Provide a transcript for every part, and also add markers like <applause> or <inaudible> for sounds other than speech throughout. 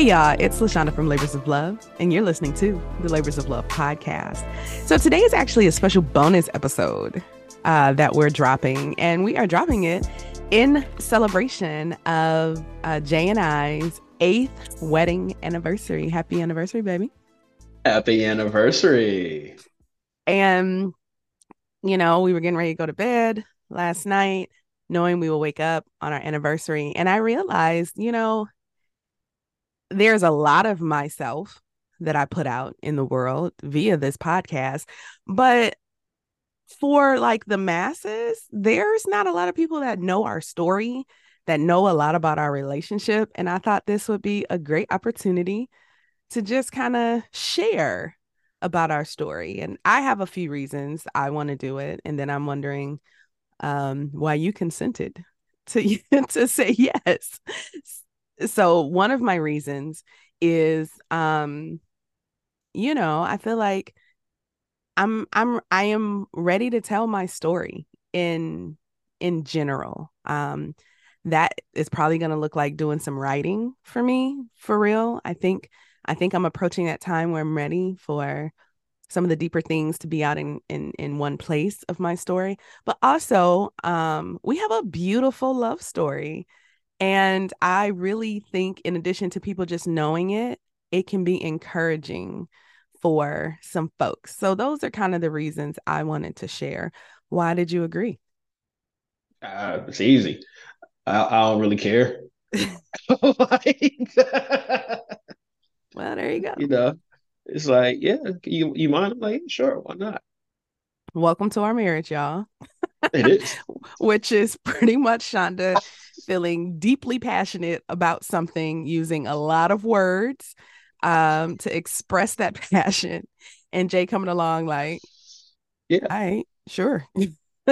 Hey, y'all, it's LaShonda from Labors of Love, and you're listening to the Labors of Love podcast. So, today is actually a special bonus episode uh, that we're dropping, and we are dropping it in celebration of uh, Jay and I's eighth wedding anniversary. Happy anniversary, baby. Happy anniversary. And, you know, we were getting ready to go to bed last night, knowing we will wake up on our anniversary. And I realized, you know, there's a lot of myself that I put out in the world via this podcast, but for like the masses, there's not a lot of people that know our story, that know a lot about our relationship. And I thought this would be a great opportunity to just kind of share about our story. And I have a few reasons I want to do it. And then I'm wondering um, why you consented to, <laughs> to say yes so one of my reasons is um you know i feel like i'm i'm i am ready to tell my story in in general. Um that is probably going to look like doing some writing for me for real. I think i think i'm approaching that time where i'm ready for some of the deeper things to be out in in in one place of my story. But also um we have a beautiful love story and I really think, in addition to people just knowing it, it can be encouraging for some folks. So, those are kind of the reasons I wanted to share. Why did you agree? Uh, it's easy. I, I don't really care. like, <laughs> well, there you go. You know, it's like, yeah, you you mind? I'm like, sure, why not? Welcome to our marriage, y'all. It is. <laughs> Which is pretty much Shonda feeling deeply passionate about something using a lot of words um, to express that <laughs> passion. And Jay coming along like, yeah, all right, sure. <laughs>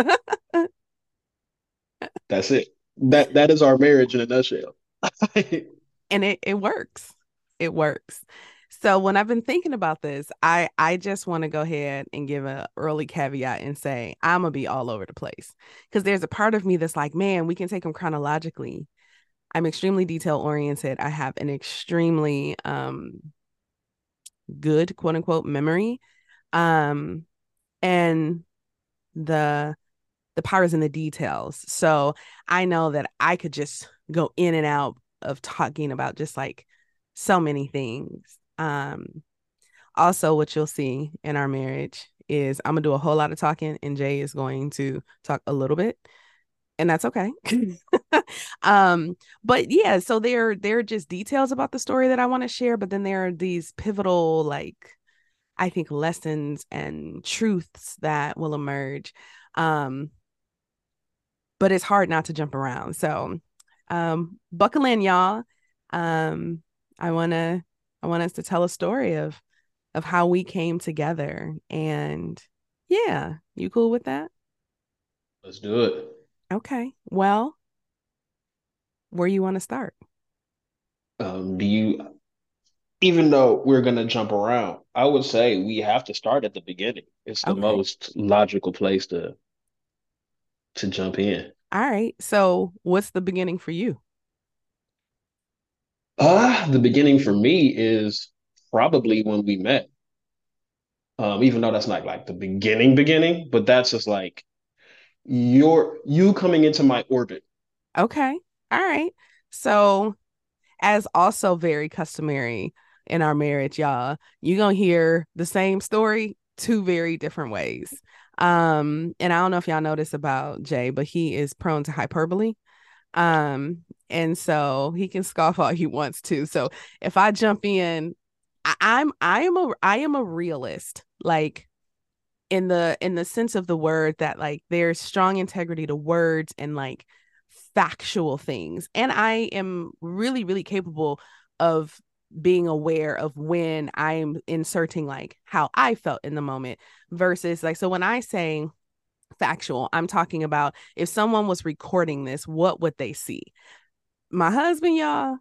That's it. That that is our marriage in a nutshell. <laughs> and it, it works. It works. So when I've been thinking about this, I I just want to go ahead and give an early caveat and say I'm gonna be all over the place because there's a part of me that's like, man, we can take them chronologically. I'm extremely detail oriented. I have an extremely um good quote unquote memory, um, and the the power is in the details. So I know that I could just go in and out of talking about just like so many things um, also, what you'll see in our marriage is I'm gonna do a whole lot of talking, and Jay is going to talk a little bit, and that's okay. <laughs> <laughs> um, but yeah, so there there are just details about the story that I want to share, but then there are these pivotal, like I think, lessons and truths that will emerge. Um, but it's hard not to jump around. So, um, buckle in, y'all. Um, I want to I want us to tell a story of of how we came together. And yeah, you cool with that? Let's do it. Okay. Well, where you want to start? Um, do you even though we're gonna jump around, I would say we have to start at the beginning. It's the okay. most logical place to to jump in. All right. So what's the beginning for you? Uh, the beginning for me is probably when we met. Um, even though that's not like the beginning beginning, but that's just like your you coming into my orbit. Okay. All right. So as also very customary in our marriage, y'all, you're gonna hear the same story two very different ways. Um, and I don't know if y'all notice about Jay, but he is prone to hyperbole. Um, and so he can scoff all he wants to. So if I jump in, I, I'm I am a I am a realist. Like in the in the sense of the word that like there's strong integrity to words and like factual things and i am really really capable of being aware of when i'm inserting like how i felt in the moment versus like so when i say factual i'm talking about if someone was recording this what would they see my husband y'all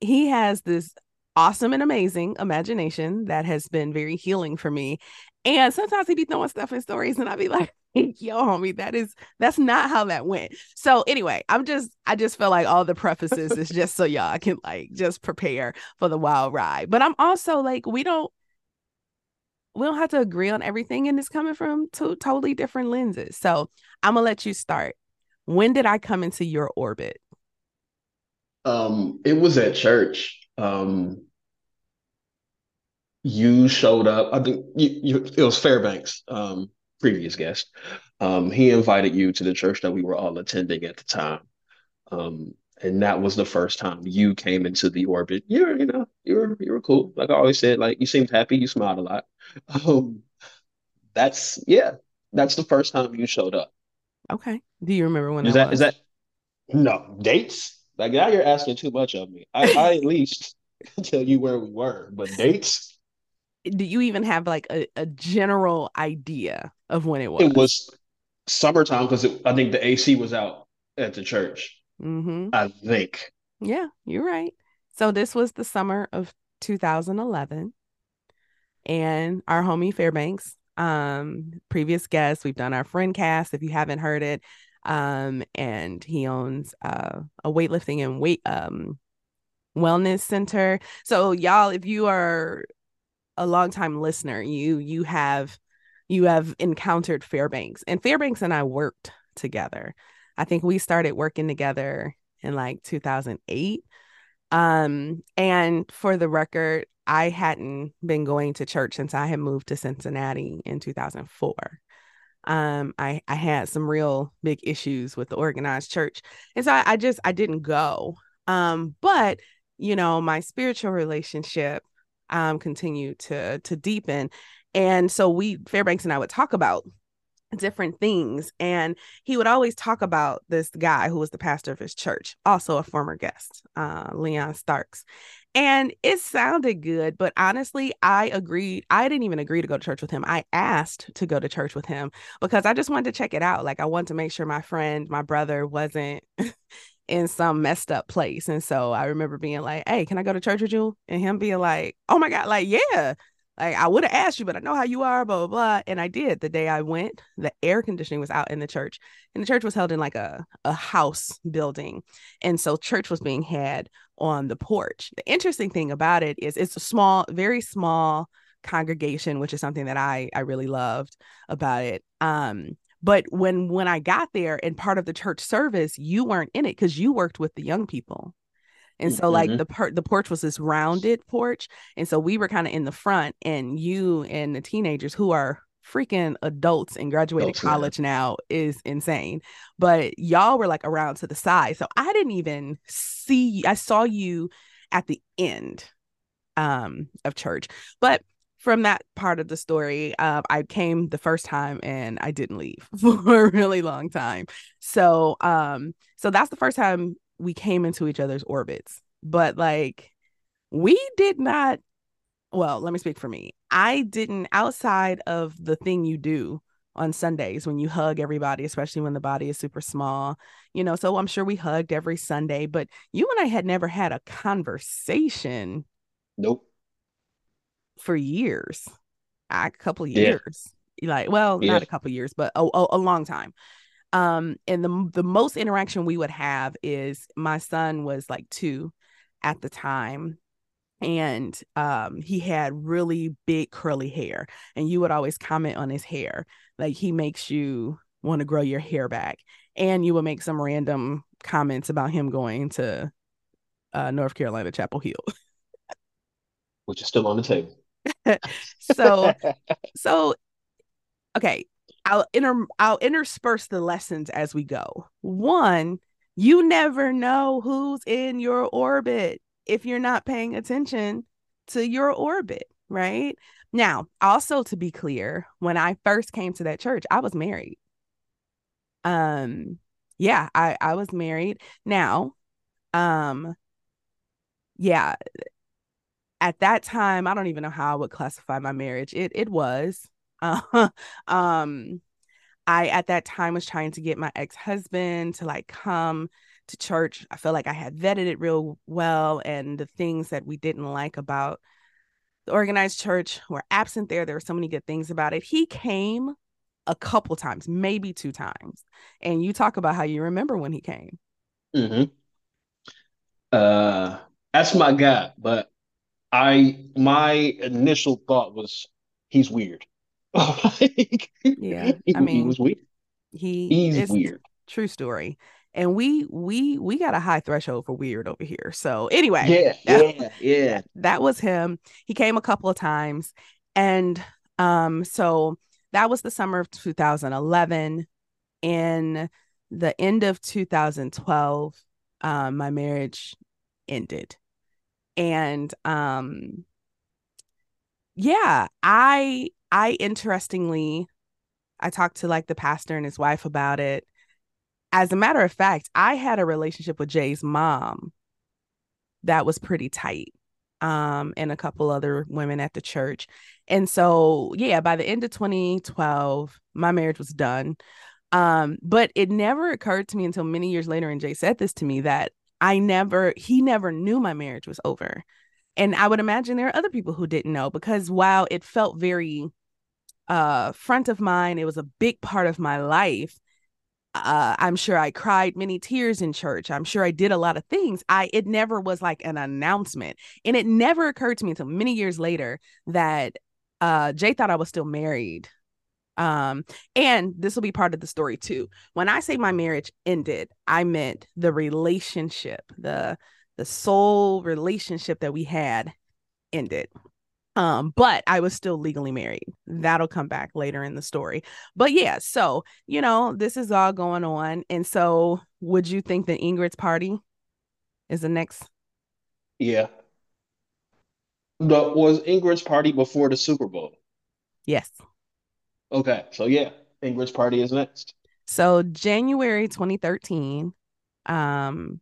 he has this awesome and amazing imagination that has been very healing for me. And sometimes he'd be throwing stuff in stories, and I'd be like, <laughs> yo, homie, that is that's not how that went. So anyway, I'm just I just feel like all the prefaces is just so y'all can like just prepare for the wild ride. But I'm also like, we don't we don't have to agree on everything, and it's coming from two totally different lenses. So I'm gonna let you start. When did I come into your orbit? Um, it was at church. Um, you showed up. I think you, you it was Fairbanks, um, previous guest. Um, he invited you to the church that we were all attending at the time. Um, and that was the first time you came into the orbit. You're, you know, you were you were cool. Like I always said, like you seemed happy, you smiled a lot. <laughs> Um, that's yeah, that's the first time you showed up. Okay. Do you remember when is that, that is that no dates? Like now you're asking too much of me. I, I at least <laughs> tell you where we were, but dates. Do you even have like a, a general idea of when it was? It was summertime because I think the AC was out at the church. Mm-hmm. I think. Yeah, you're right. So this was the summer of 2011, and our homie Fairbanks, um, previous guest, we've done our friend cast. If you haven't heard it, um, and he owns uh, a weightlifting and weight um, wellness center. So y'all, if you are a longtime listener, you you have you have encountered Fairbanks, and Fairbanks and I worked together. I think we started working together in like 2008. Um, and for the record, I hadn't been going to church since I had moved to Cincinnati in 2004 um i i had some real big issues with the organized church. And so I, I, just i didn't go. Um but you know my spiritual relationship um continued to to deepen. And so we fairbanks and i would talk about different things and he would always talk about this guy who was the pastor of his church also a former guest uh leon starks and it sounded good, but honestly, I agreed. I didn't even agree to go to church with him. I asked to go to church with him because I just wanted to check it out. Like I wanted to make sure my friend, my brother wasn't <laughs> in some messed up place. And so I remember being like, Hey, can I go to church with you? And him being like, Oh my God, like, yeah. Like I would have asked you, but I know how you are, blah, blah, blah. And I did. The day I went, the air conditioning was out in the church. And the church was held in like a, a house building. And so church was being had on the porch. The interesting thing about it is it's a small, very small congregation, which is something that I I really loved about it. Um, but when when I got there and part of the church service, you weren't in it because you worked with the young people. And so like mm-hmm. the per- the porch was this rounded porch. And so we were kind of in the front and you and the teenagers who are freaking adults and graduated adults, college yeah. now is insane. But y'all were like around to the side. So I didn't even see I saw you at the end um of church. But from that part of the story, uh, I came the first time and I didn't leave <laughs> for a really long time. So um so that's the first time we came into each other's orbits. But like we did not well, let me speak for me. I didn't outside of the thing you do on Sundays when you hug everybody, especially when the body is super small. You know, so I'm sure we hugged every Sunday, but you and I had never had a conversation. Nope. For years. A couple years. Yeah. Like, well, yeah. not a couple years, but a, a, a long time. Um, and the the most interaction we would have is my son was like two at the time and um he had really big curly hair and you would always comment on his hair like he makes you want to grow your hair back and you would make some random comments about him going to uh, North Carolina Chapel Hill. Which is still on the table. <laughs> So so okay I'll inter I'll intersperse the lessons as we go one you never know who's in your orbit if you're not paying attention to your orbit. right? Now, also to be clear, when I first came to that church, I was married. Um, yeah, I I was married. Now, um, yeah, at that time, I don't even know how I would classify my marriage. It it was, uh, <laughs> um, I at that time was trying to get my ex husband to like come to church. I felt like I had vetted it real well, and the things that we didn't like about the organized church were absent there. There were so many good things about it. He came a couple times, maybe two times. And you talk about how you remember when he came. Mm-hmm. Uh, that's my guy, but I my initial thought was he's weird. <laughs> yeah, <laughs> I mean, he was weird. He he's weird. True story. And we we we got a high threshold for weird over here. So anyway, yeah, <laughs> yeah, yeah. That was him. He came a couple of times, and um, so that was the summer of 2011. In the end of 2012, um, my marriage ended. And um yeah, I I interestingly I talked to like the pastor and his wife about it. As a matter of fact, I had a relationship with Jay's mom that was pretty tight um, and a couple other women at the church. And so, yeah, by the end of 2012, my marriage was done. Um, but it never occurred to me until many years later, and Jay said this to me that I never, he never knew my marriage was over. And I would imagine there are other people who didn't know because while it felt very uh front of mind, it was a big part of my life uh, I'm sure I cried many tears in church. I'm sure I did a lot of things. I it never was like an announcement, and it never occurred to me until many years later that uh, Jay thought I was still married. Um, and this will be part of the story too. When I say my marriage ended, I meant the relationship, the the soul relationship that we had ended. Um, but I was still legally married. That'll come back later in the story. But yeah, so you know, this is all going on. And so would you think that Ingrid's party is the next? Yeah. The was Ingrid's party before the Super Bowl? Yes. Okay. So yeah, Ingrid's party is next. So January 2013, um,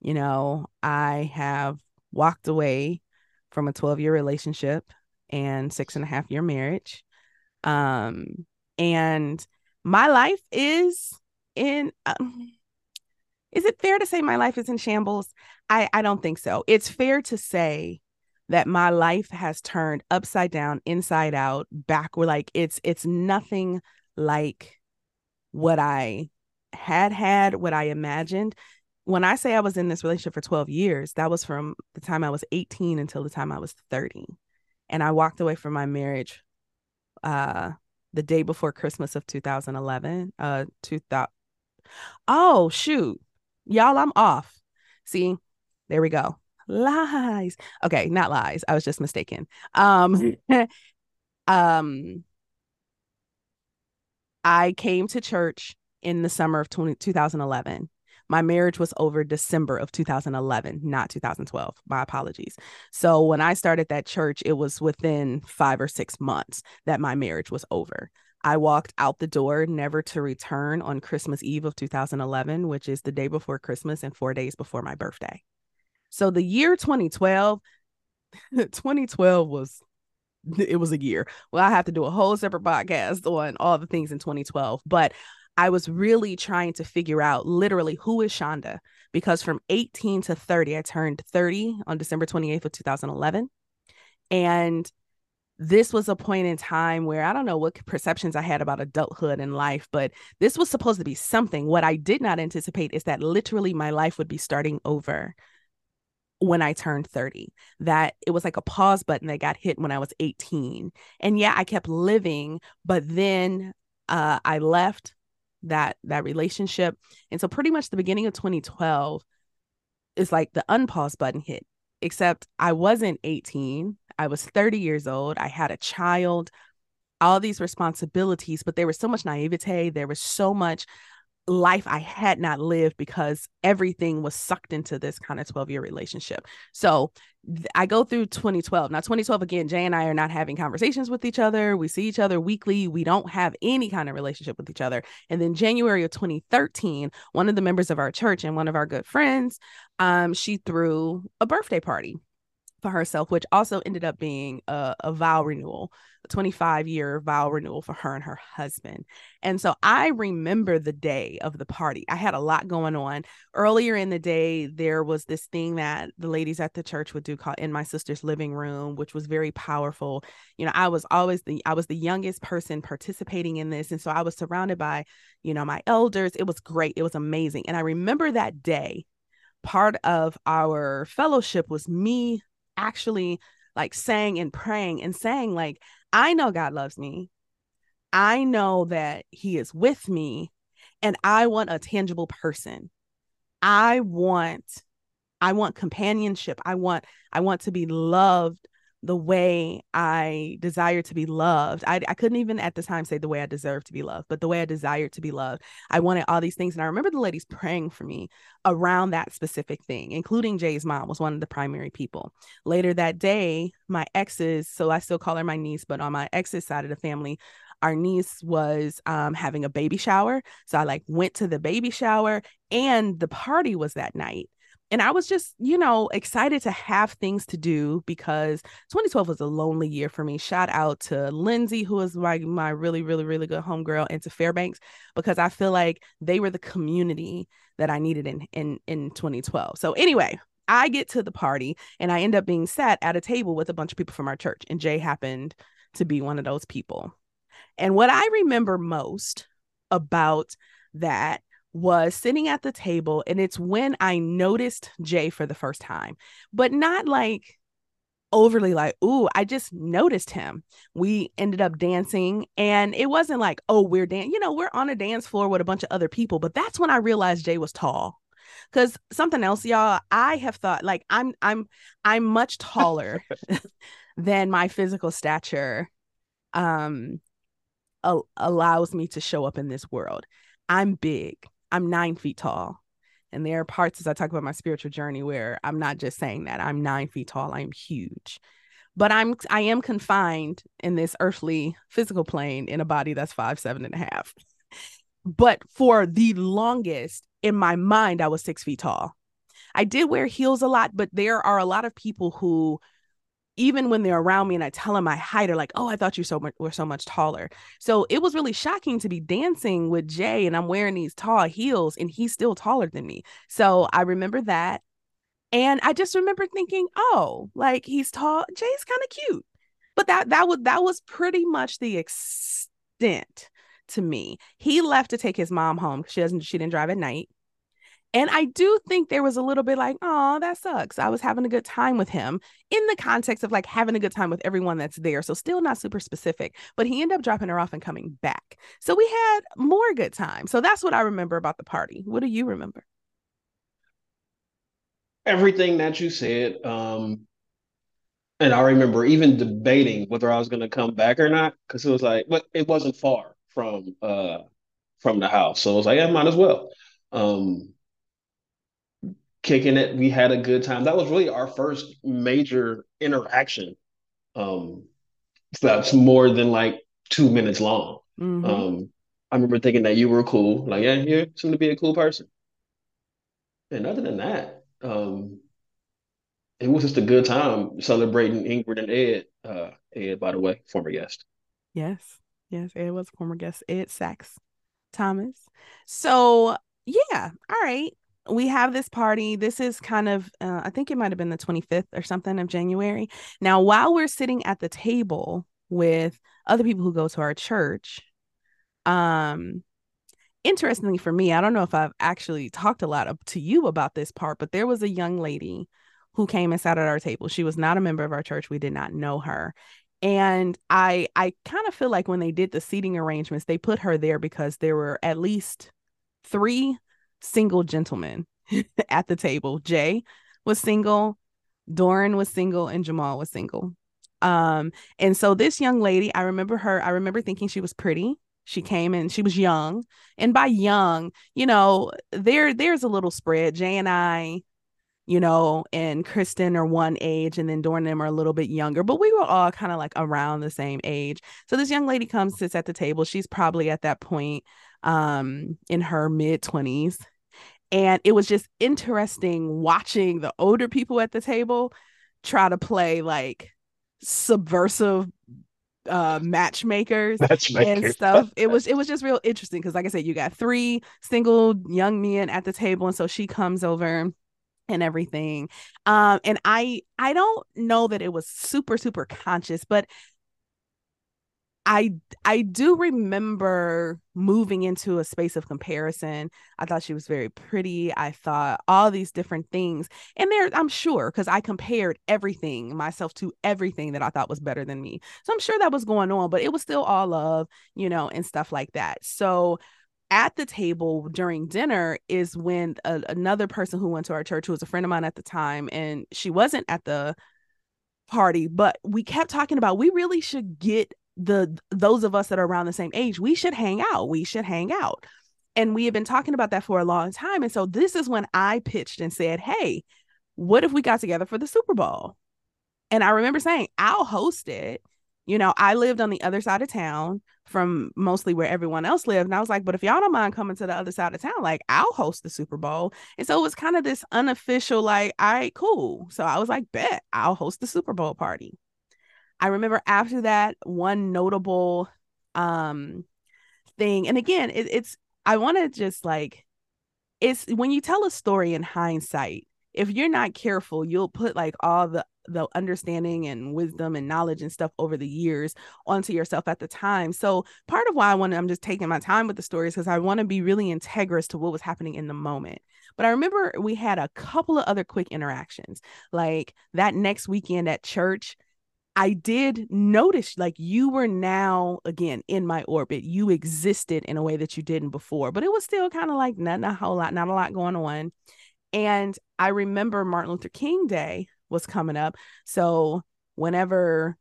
you know, I have walked away from a 12 year relationship and six and a half year marriage. Um, and my life is in, um, is it fair to say my life is in shambles? I, I don't think so. It's fair to say that my life has turned upside down, inside out, backward. Like it's, it's nothing like what I had had, what I imagined when I say I was in this relationship for 12 years, that was from the time I was 18 until the time I was 30. And I walked away from my marriage uh the day before Christmas of 2011. Uh 2000 Oh, shoot. Y'all, I'm off. See? There we go. Lies. Okay, not lies. I was just mistaken. Um <laughs> um I came to church in the summer of 20, 2011 my marriage was over December of 2011, not 2012. My apologies. So when I started that church, it was within five or six months that my marriage was over. I walked out the door, never to return on Christmas Eve of 2011, which is the day before Christmas and four days before my birthday. So the year 2012, <laughs> 2012 was it was a year. Well, I have to do a whole separate podcast on all the things in 2012, but I was really trying to figure out literally who is Shonda because from 18 to 30, I turned 30 on December 28th of 2011. And this was a point in time where I don't know what perceptions I had about adulthood and life, but this was supposed to be something. What I did not anticipate is that literally my life would be starting over when I turned 30. That it was like a pause button that got hit when I was 18. And yeah, I kept living, but then uh, I left that that relationship. And so pretty much the beginning of 2012 is like the unpause button hit. Except I wasn't 18. I was 30 years old. I had a child, all these responsibilities, but there was so much naivete. There was so much life I had not lived because everything was sucked into this kind of 12 year relationship. So I go through 2012. Now, 2012, again, Jay and I are not having conversations with each other. We see each other weekly. We don't have any kind of relationship with each other. And then January of 2013, one of the members of our church and one of our good friends, um, she threw a birthday party for herself, which also ended up being a, a vow renewal, a 25 year vow renewal for her and her husband. And so I remember the day of the party. I had a lot going on. Earlier in the day, there was this thing that the ladies at the church would do called in my sister's living room, which was very powerful. You know, I was always the I was the youngest person participating in this. And so I was surrounded by, you know, my elders. It was great. It was amazing. And I remember that day part of our fellowship was me actually like saying and praying and saying like I know God loves me. I know that he is with me and I want a tangible person. I want I want companionship. I want I want to be loved the way I desire to be loved. I, I couldn't even at the time say the way I deserve to be loved, but the way I desired to be loved. I wanted all these things. And I remember the ladies praying for me around that specific thing, including Jay's mom was one of the primary people. Later that day, my exes, so I still call her my niece, but on my ex's side of the family, our niece was um, having a baby shower. So I like went to the baby shower and the party was that night and I was just, you know, excited to have things to do because 2012 was a lonely year for me. Shout out to Lindsay, who is my my really, really, really good homegirl, and to Fairbanks because I feel like they were the community that I needed in in in 2012. So anyway, I get to the party and I end up being sat at a table with a bunch of people from our church, and Jay happened to be one of those people. And what I remember most about that was sitting at the table and it's when I noticed Jay for the first time, but not like overly like, ooh, I just noticed him. We ended up dancing and it wasn't like, oh, we're dancing, you know, we're on a dance floor with a bunch of other people, but that's when I realized Jay was tall. Cause something else, y'all, I have thought like I'm I'm I'm much taller <laughs> <laughs> than my physical stature um a- allows me to show up in this world. I'm big. I'm nine feet tall. And there are parts as I talk about my spiritual journey where I'm not just saying that I'm nine feet tall, I'm huge. But I'm I am confined in this earthly physical plane in a body that's five, seven and a half. But for the longest in my mind, I was six feet tall. I did wear heels a lot, but there are a lot of people who even when they're around me and I tell them my height, are like, "Oh, I thought you so much were so much taller." So it was really shocking to be dancing with Jay, and I'm wearing these tall heels, and he's still taller than me. So I remember that, and I just remember thinking, "Oh, like he's tall. Jay's kind of cute," but that that was that was pretty much the extent to me. He left to take his mom home. She doesn't. She didn't drive at night. And I do think there was a little bit like, oh, that sucks. I was having a good time with him in the context of like having a good time with everyone that's there. So still not super specific, but he ended up dropping her off and coming back. So we had more good time. So that's what I remember about the party. What do you remember? Everything that you said. Um, and I remember even debating whether I was going to come back or not because it was like, but it wasn't far from uh from the house, so I was like, I might as well. Um, kicking it. We had a good time. That was really our first major interaction. Um, that's more than like two minutes long. Mm-hmm. Um, I remember thinking that you were cool. Like, yeah, you seem to be a cool person. And other than that, um, it was just a good time celebrating Ingrid and Ed. Uh, Ed, by the way, former guest. Yes, yes, Ed was a former guest. Ed Sachs Thomas. So yeah, all right we have this party. This is kind of, uh, I think it might have been the 25th or something of January. Now, while we're sitting at the table with other people who go to our church, um, interestingly for me, I don't know if I've actually talked a lot of, to you about this part, but there was a young lady who came and sat at our table. She was not a member of our church. We did not know her. And I I kind of feel like when they did the seating arrangements, they put her there because there were at least three single gentlemen <laughs> at the table. Jay was single, Doran was single, and Jamal was single. Um, and so this young lady, I remember her, I remember thinking she was pretty. She came and she was young. And by young, you know, there there's a little spread. Jay and I, you know, and Kristen are one age, and then Dora and them are a little bit younger, but we were all kind of like around the same age. So this young lady comes, sits at the table. She's probably at that point um in her mid 20s. And it was just interesting watching the older people at the table try to play like subversive uh matchmakers, matchmakers. and stuff. It was it was just real interesting because like I said, you got three single young men at the table, and so she comes over and everything. Um, and I I don't know that it was super, super conscious, but I I do remember moving into a space of comparison. I thought she was very pretty. I thought all these different things. And there I'm sure cuz I compared everything myself to everything that I thought was better than me. So I'm sure that was going on, but it was still all love, you know, and stuff like that. So at the table during dinner is when a, another person who went to our church who was a friend of mine at the time and she wasn't at the party but we kept talking about we really should get the those of us that are around the same age we should hang out. We should hang out. And we have been talking about that for a long time. And so this is when i pitched and said hey what if we got together for the super bowl? And i remember saying i'll host it. You know i lived on the other side of town from mostly where everyone else lived. And i was like but if y'all don't mind coming to the other side of town like i'll host the super bowl. And so it was kind of this unofficial like all right cool. So i was like bet i'll host the super bowl party I remember after that one notable um thing, and again, it, it's I want to just like it's when you tell a story in hindsight, if you're not careful, you'll put like all the the understanding and wisdom and knowledge and stuff over the years onto yourself at the time. So part of why I want to, I'm just taking my time with the stories because I want to be really integrous to what was happening in the moment. But I remember we had a couple of other quick interactions, like that next weekend at church. I did notice like you were now again in my orbit. You existed in a way that you didn't before, but it was still kind of like not not a whole lot, not a lot going on. And I remember Martin Luther King Day was coming up. So whenever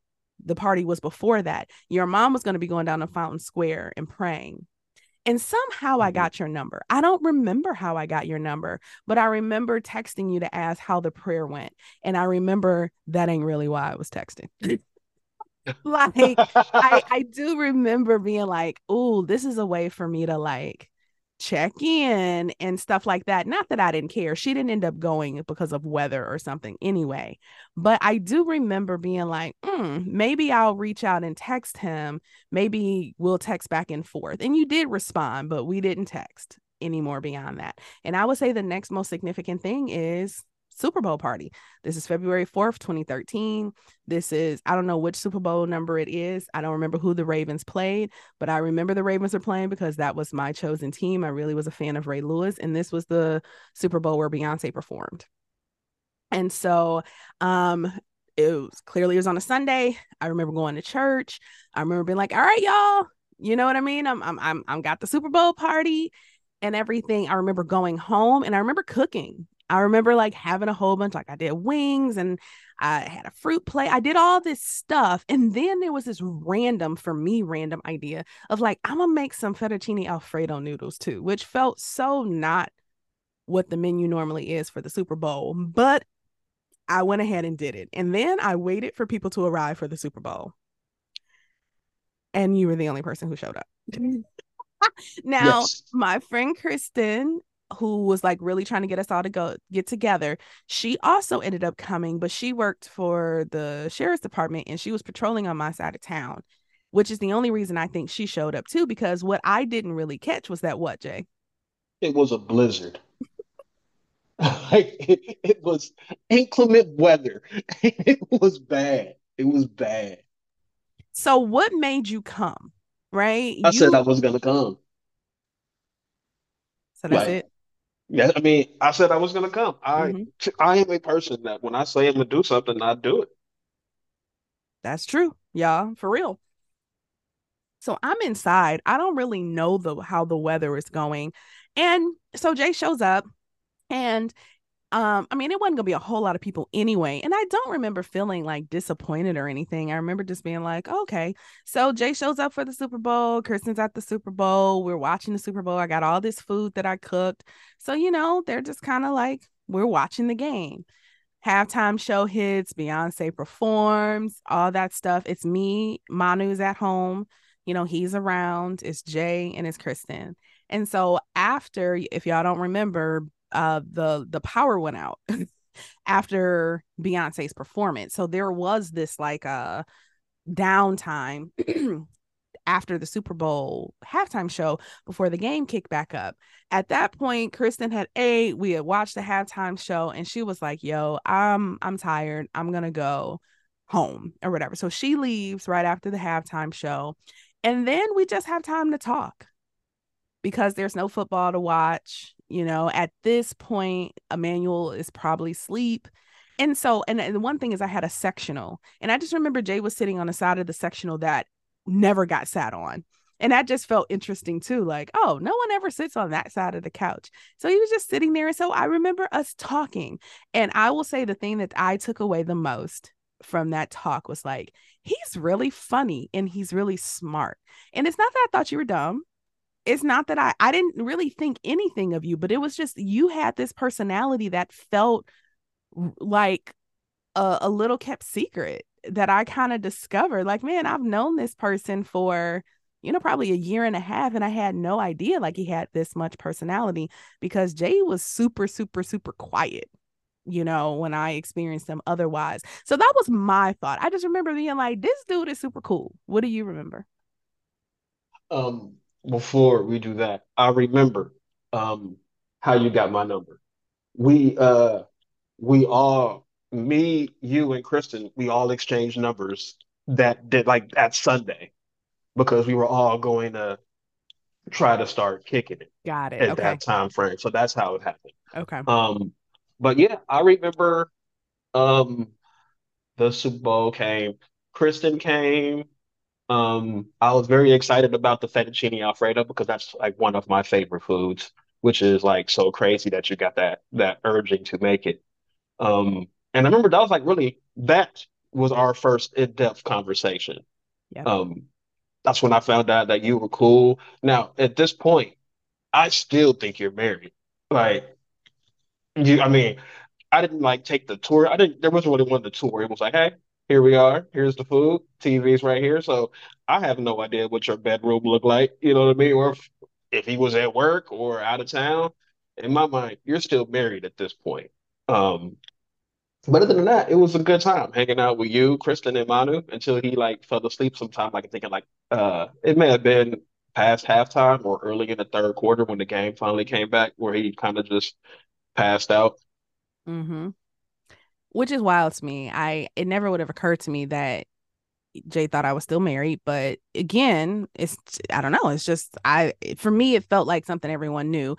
the party was before that, your mom was going to be going down to Fountain Square and praying. And somehow I mm-hmm. got your number. I don't remember how I got your number, but I remember texting you to ask how the prayer went. And I remember that ain't really why I was texting. <laughs> like I, <laughs> I do remember being like, oh, this is a way for me to like check in and stuff like that. Not that I didn't care. She didn't end up going because of weather or something anyway. But I do remember being like, mm, maybe I'll reach out and text him. Maybe we'll text back and forth. And you did respond, but we didn't text anymore beyond that. And I would say the next most significant thing is Super Bowl party. This is February 4th, 2013. This is, I don't know which Super Bowl number it is. I don't remember who the Ravens played, but I remember the Ravens are playing because that was my chosen team. I really was a fan of Ray Lewis, and this was the Super Bowl where Beyonce performed. And so, um, it was clearly it was on a Sunday. I remember going to church. I remember being like, "All right, y'all, you know what I mean? I'm I'm I'm I'm got the Super Bowl party and everything. I remember going home and I remember cooking. I remember like having a whole bunch, like I did wings and I had a fruit plate. I did all this stuff. And then there was this random, for me, random idea of like, I'm gonna make some fettuccine Alfredo noodles too, which felt so not what the menu normally is for the Super Bowl. But I went ahead and did it. And then I waited for people to arrive for the Super Bowl. And you were the only person who showed up. <laughs> now, yes. my friend Kristen who was like really trying to get us all to go get together she also ended up coming but she worked for the sheriff's department and she was patrolling on my side of town which is the only reason i think she showed up too because what i didn't really catch was that what jay? It was a blizzard. <laughs> Like it, it was inclement weather. <laughs> It was bad. It was bad. So what made you come right? I you... said i was gonna come. So that's like, it yeah, I mean, I said I was going to come. I mm-hmm. I am a person that when I say I'm going to do something, I do it. That's true, y'all, for real. So I'm inside. I don't really know the how the weather is going. And so Jay shows up and um, I mean, it wasn't gonna be a whole lot of people anyway. And I don't remember feeling like disappointed or anything. I remember just being like, okay. So Jay shows up for the Super Bowl. Kristen's at the Super Bowl. We're watching the Super Bowl. I got all this food that I cooked. So, you know, they're just kind of like, we're watching the game. Halftime show hits, Beyonce performs, all that stuff. It's me, Manu's at home. You know, he's around. It's Jay and it's Kristen. And so after, if y'all don't remember, uh the the power went out <laughs> after Beyonce's performance. So there was this like a uh, downtime <clears throat> after the Super Bowl halftime show before the game kicked back up. At that point, Kristen had a we had watched the halftime show and she was like, "Yo, I'm I'm tired. I'm going to go home or whatever." So she leaves right after the halftime show. And then we just have time to talk because there's no football to watch you know at this point emmanuel is probably asleep. And so and, and the one thing is i had a sectional and i just remember jay was sitting on the side of the sectional that never got sat on. And that just felt interesting too like oh no one ever sits on that side of the couch. So he was just sitting there and so i remember us talking. And i will say the thing that i took away the most from that talk was like he's really funny and he's really smart. And it's not that i thought you were dumb it's not that I I didn't really think anything of you, but it was just you had this personality that felt like a, a little kept secret that I kind of discovered. Like, man, I've known this person for you know probably a year and a half, and I had no idea like he had this much personality because Jay was super super super quiet. You know, when I experienced him otherwise. So that was my thought. I just remember being like, this dude is super cool. What do you remember? Um, before we do that, I remember um, how you got my number. We uh we all me, you, and Kristen, we all exchanged numbers that did like at Sunday because we were all going to try to start kicking it. Got it. At okay. that time frame. So that's how it happened. Okay. Um, but yeah, I remember um the Super Bowl came. Kristen came. Um, I was very excited about the fettuccine alfredo because that's like one of my favorite foods, which is like so crazy that you got that that urging to make it. Um, and I remember that was like really that was our first in-depth conversation. Yeah. Um, that's when I found out that you were cool. Now, at this point, I still think you're married. Like you, I mean, I didn't like take the tour. I didn't. There wasn't really one the tour. It was like, hey, here we are. Here's the food. TV's right here. So I have no idea what your bedroom looked like. You know what I mean? Or if, if he was at work or out of town. In my mind, you're still married at this point. Um, but other than that, it was a good time hanging out with you, Kristen, and Manu until he like fell asleep sometime. Like thinking like uh it may have been past halftime or early in the third quarter when the game finally came back where he kind of just passed out. Mm-hmm which is wild to me. I it never would have occurred to me that Jay thought I was still married, but again, it's I don't know. It's just I for me it felt like something everyone knew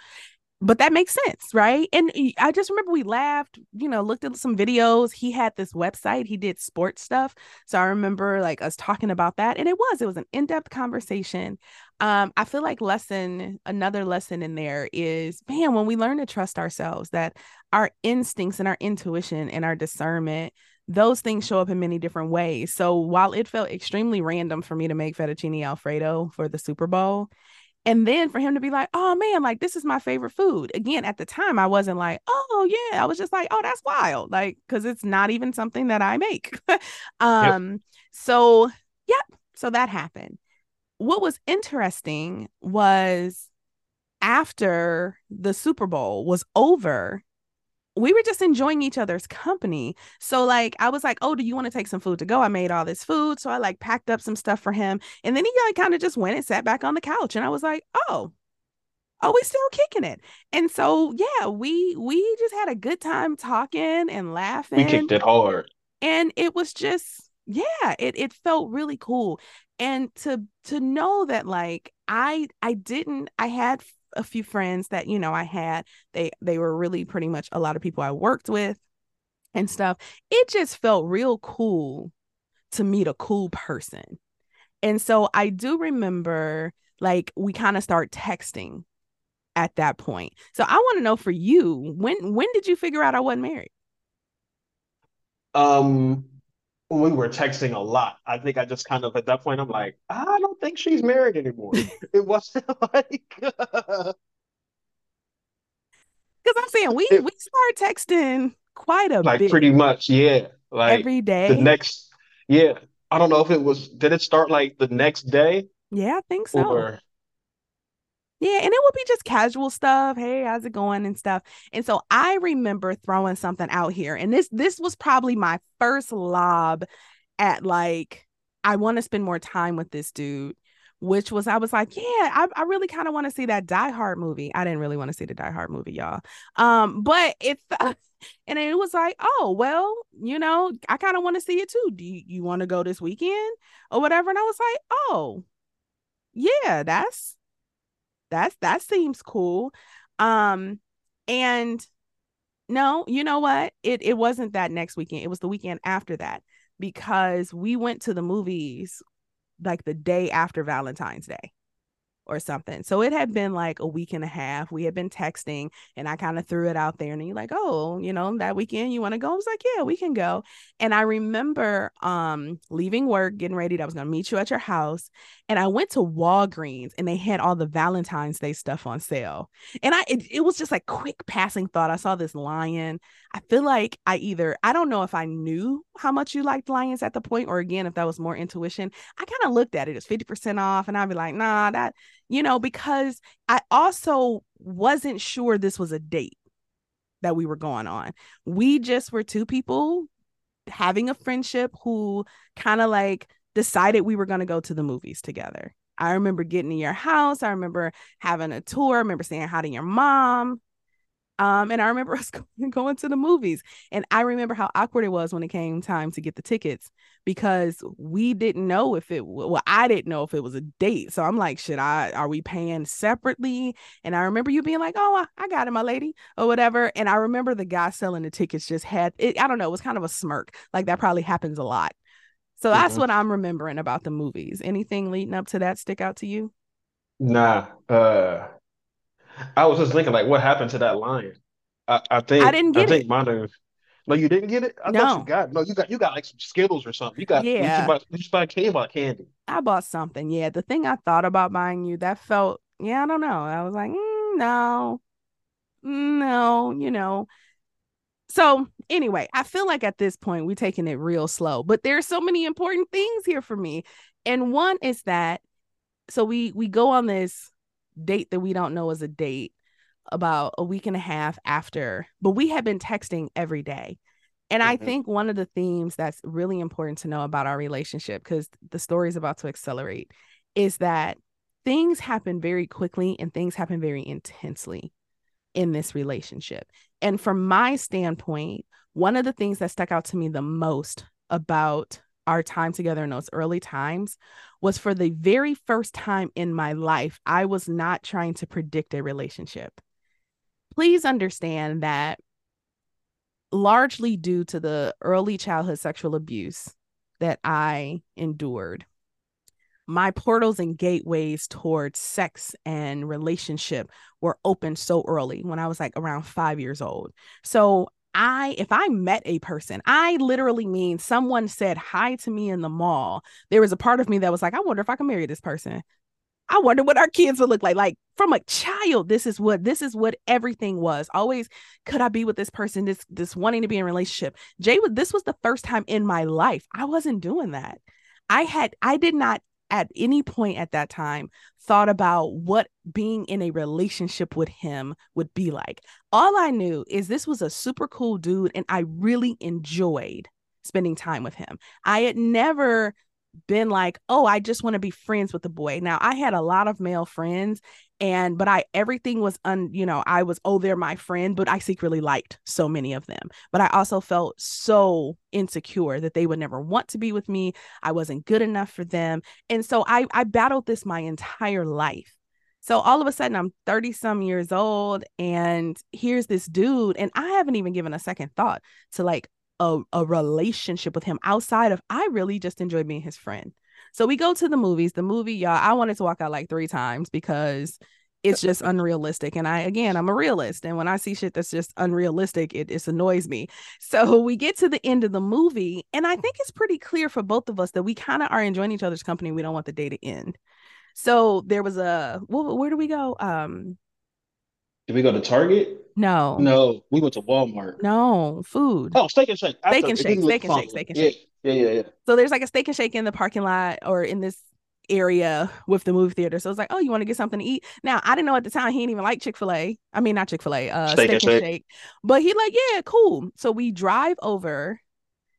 but that makes sense, right? And I just remember we laughed, you know, looked at some videos. He had this website, he did sports stuff. So I remember like us talking about that. And it was, it was an in-depth conversation. Um, I feel like lesson, another lesson in there is man, when we learn to trust ourselves, that our instincts and our intuition and our discernment, those things show up in many different ways. So while it felt extremely random for me to make fettuccine alfredo for the Super Bowl, and then for him to be like, oh man, like this is my favorite food. Again, at the time, I wasn't like, oh yeah. I was just like, oh, that's wild. Like, cause it's not even something that I make. <laughs> um, yep. so yep. So that happened. What was interesting was after the Super Bowl was over, we were just enjoying each other's company. So like I was like, "Oh, do you want to take some food to go?" I made all this food, so I like packed up some stuff for him. And then he like kind of just went and sat back on the couch and I was like, "Oh, oh, we still kicking it." And so yeah, we we just had a good time talking and laughing. We kicked it hard. And it was just yeah, it it felt really cool. And to to know that like I I didn't I had a few friends that you know I had. They they were really pretty much a lot of people I worked with and stuff. It just felt real cool to meet a cool person. And so I do remember like we kind of start texting at that point. So I want to know for you, when when did you figure out I wasn't married? Um, we were texting a lot. I think I just kind of at that point I'm like, I don't think she's married anymore. <laughs> it wasn't like <laughs> because I'm saying we it, we start texting quite a like bit. pretty much, yeah. Like every day. The next, yeah. I don't know if it was. Did it start like the next day? Yeah, I think so. Or yeah, and it would be just casual stuff. Hey, how's it going and stuff. And so I remember throwing something out here. And this this was probably my first lob at like I want to spend more time with this dude, which was I was like, yeah, I, I really kind of want to see that Die Hard movie. I didn't really want to see the Die Hard movie, y'all. Um, but it <laughs> and it was like, oh, well, you know, I kind of want to see it too. Do you, you want to go this weekend or whatever? And I was like, oh, yeah, that's that's that seems cool. Um, and no, you know what? It it wasn't that next weekend. It was the weekend after that because we went to the movies like the day after Valentine's Day or something. So it had been like a week and a half. We had been texting and I kind of threw it out there and you're like, "Oh, you know, that weekend you want to go?" I was like, "Yeah, we can go." And I remember um leaving work, getting ready. I was to meet you at your house, and I went to Walgreens and they had all the Valentine's Day stuff on sale. And I it, it was just like quick passing thought. I saw this lion. I feel like I either I don't know if I knew how much you liked lions at the point or again if that was more intuition. I kind of looked at it as 50% off and I'd be like, "Nah, that you know, because I also wasn't sure this was a date that we were going on. We just were two people having a friendship who kind of like decided we were going to go to the movies together. I remember getting in your house. I remember having a tour. I remember saying hi to your mom. Um, and I remember <laughs> us going to the movies. And I remember how awkward it was when it came time to get the tickets because we didn't know if it well, I didn't know if it was a date. So I'm like, should I are we paying separately? And I remember you being like, Oh, I got it, my lady, or whatever. And I remember the guy selling the tickets just had it, I don't know, it was kind of a smirk. Like that probably happens a lot. So that's mm-hmm. what I'm remembering about the movies. Anything leading up to that stick out to you? Nah. Uh I was just thinking, like, what happened to that lion? I, I think I didn't get I think it. mine no, you didn't get it. I no. thought you got no. You got you got like some Skittles or something. You got yeah. You just, you just buy came about candy. I bought something. Yeah, the thing I thought about buying you that felt yeah. I don't know. I was like mm, no, mm, no. You know. So anyway, I feel like at this point we're taking it real slow, but there's so many important things here for me, and one is that so we we go on this date that we don't know is a date about a week and a half after, but we had been texting every day. And mm-hmm. I think one of the themes that's really important to know about our relationship, because the story is about to accelerate, is that things happen very quickly and things happen very intensely in this relationship. And from my standpoint, one of the things that stuck out to me the most about our time together in those early times was for the very first time in my life, I was not trying to predict a relationship. Please understand that largely due to the early childhood sexual abuse that I endured, my portals and gateways towards sex and relationship were opened so early when I was like around five years old. So I, if I met a person, I literally mean someone said hi to me in the mall. There was a part of me that was like, I wonder if I can marry this person. I wonder what our kids would look like. Like from a child, this is what this is what everything was. Always, could I be with this person? This this wanting to be in relationship. Jay, was this was the first time in my life I wasn't doing that. I had I did not at any point at that time thought about what being in a relationship with him would be like. All I knew is this was a super cool dude and I really enjoyed spending time with him. I had never been like, oh, I just want to be friends with the boy. Now, I had a lot of male friends and but I everything was un, you know, I was oh, they're my friend, but I secretly liked so many of them. But I also felt so insecure that they would never want to be with me. I wasn't good enough for them. And so I I battled this my entire life. So all of a sudden I'm 30 some years old and here's this dude and I haven't even given a second thought to like a, a relationship with him outside of I really just enjoy being his friend. So we go to the movies. The movie, y'all, I wanted to walk out like three times because it's just unrealistic. And I, again, I'm a realist. And when I see shit that's just unrealistic, it, it annoys me. So we get to the end of the movie, and I think it's pretty clear for both of us that we kind of are enjoying each other's company. We don't want the day to end. So there was a, well, where do we go? Um, Did we go to Target? no, No, we went to Walmart. no, food. Oh, Steak and Shake. Steak and Shake, Steak and Shake. Steak and Yeah, Shake. Yeah, yeah, yeah. So there's like a steak and shake in the parking lot or in this area with the movie theater. So it's like, oh, you want to get something to eat? Now I didn't know at the time he didn't even like Chick Fil A. I mean, not Chick Fil A, uh, Steak Steak, and and Shake. Shake. But he like, yeah, cool. So we drive over.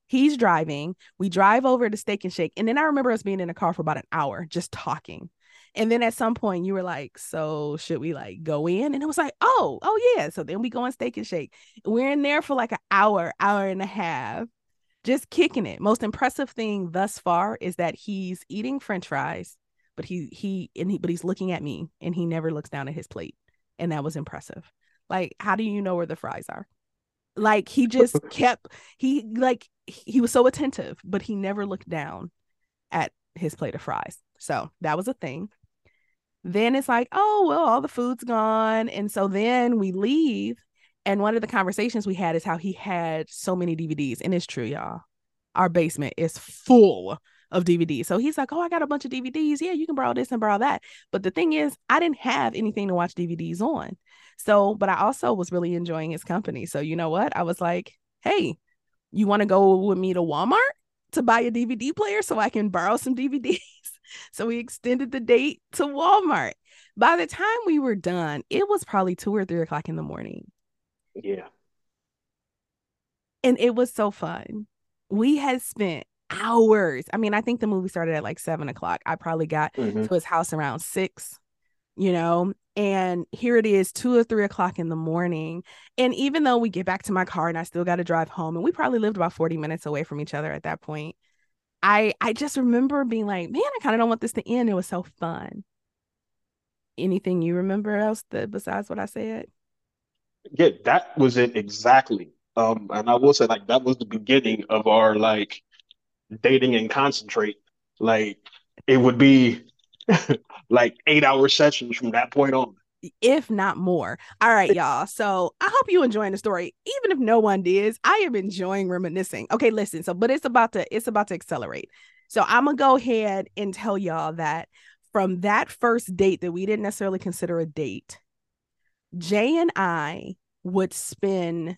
He's driving. We drive over to Steak and Shake, and then I remember us being in the car for about an hour just talking. And then at some point you were like, so should we like go in? And it was like, oh, oh yeah. So then we go in Steak and Shake. We're in there for like an hour, hour and a half just kicking it. Most impressive thing thus far is that he's eating french fries, but he he and he but he's looking at me and he never looks down at his plate. And that was impressive. Like, how do you know where the fries are? Like he just <laughs> kept he like he was so attentive, but he never looked down at his plate of fries. So that was a thing. Then it's like, oh, well, all the food's gone. And so then we leave. And one of the conversations we had is how he had so many DVDs. And it's true, y'all. Our basement is full of DVDs. So he's like, oh, I got a bunch of DVDs. Yeah, you can borrow this and borrow that. But the thing is, I didn't have anything to watch DVDs on. So, but I also was really enjoying his company. So, you know what? I was like, hey, you want to go with me to Walmart to buy a DVD player so I can borrow some DVDs? So we extended the date to Walmart. By the time we were done, it was probably two or three o'clock in the morning. Yeah. And it was so fun. We had spent hours. I mean, I think the movie started at like seven o'clock. I probably got Mhm. to his house around six, you know, and here it is, two or three o'clock in the morning. And even though we get back to my car and I still got to drive home, and we probably lived about 40 minutes away from each other at that point, I I just remember being like, man, I kind of don't want this to end. It was so fun. Anything you remember else that besides what I said? Yeah, that was it exactly. Um, and I will say like that was the beginning of our like dating and concentrate. Like it would be <laughs> like eight hour sessions from that point on. If not more. All right, y'all. So I hope you enjoying the story. Even if no one did, I am enjoying reminiscing. Okay, listen. So, but it's about to it's about to accelerate. So I'm gonna go ahead and tell y'all that from that first date that we didn't necessarily consider a date, Jay and I would spend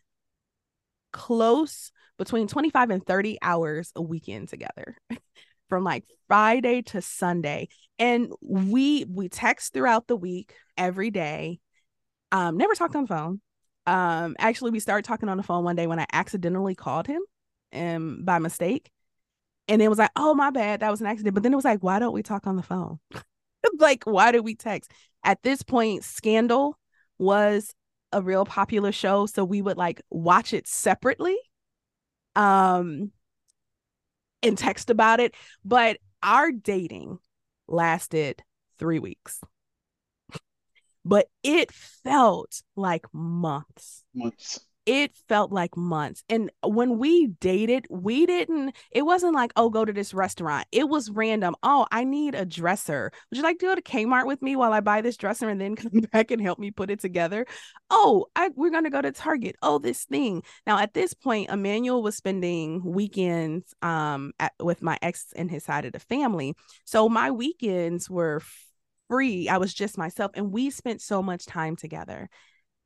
close between 25 and 30 hours a weekend together <laughs> from like Friday to Sunday. And we we text throughout the week every day. Um never talked on the phone. Um actually we started talking on the phone one day when i accidentally called him and by mistake. And it was like oh my bad that was an accident. But then it was like why don't we talk on the phone? <laughs> Like why do we text? At this point scandal was a real popular show so we would like watch it separately. Um and text about it but our dating lasted three weeks. But it felt like months. Months. It felt like months. And when we dated, we didn't, it wasn't like, oh, go to this restaurant. It was random. Oh, I need a dresser. Would you like to go to Kmart with me while I buy this dresser and then <laughs> come back and help me put it together? Oh, I, we're going to go to Target. Oh, this thing. Now, at this point, Emmanuel was spending weekends um, at, with my ex and his side of the family. So my weekends were free. I was just myself, and we spent so much time together.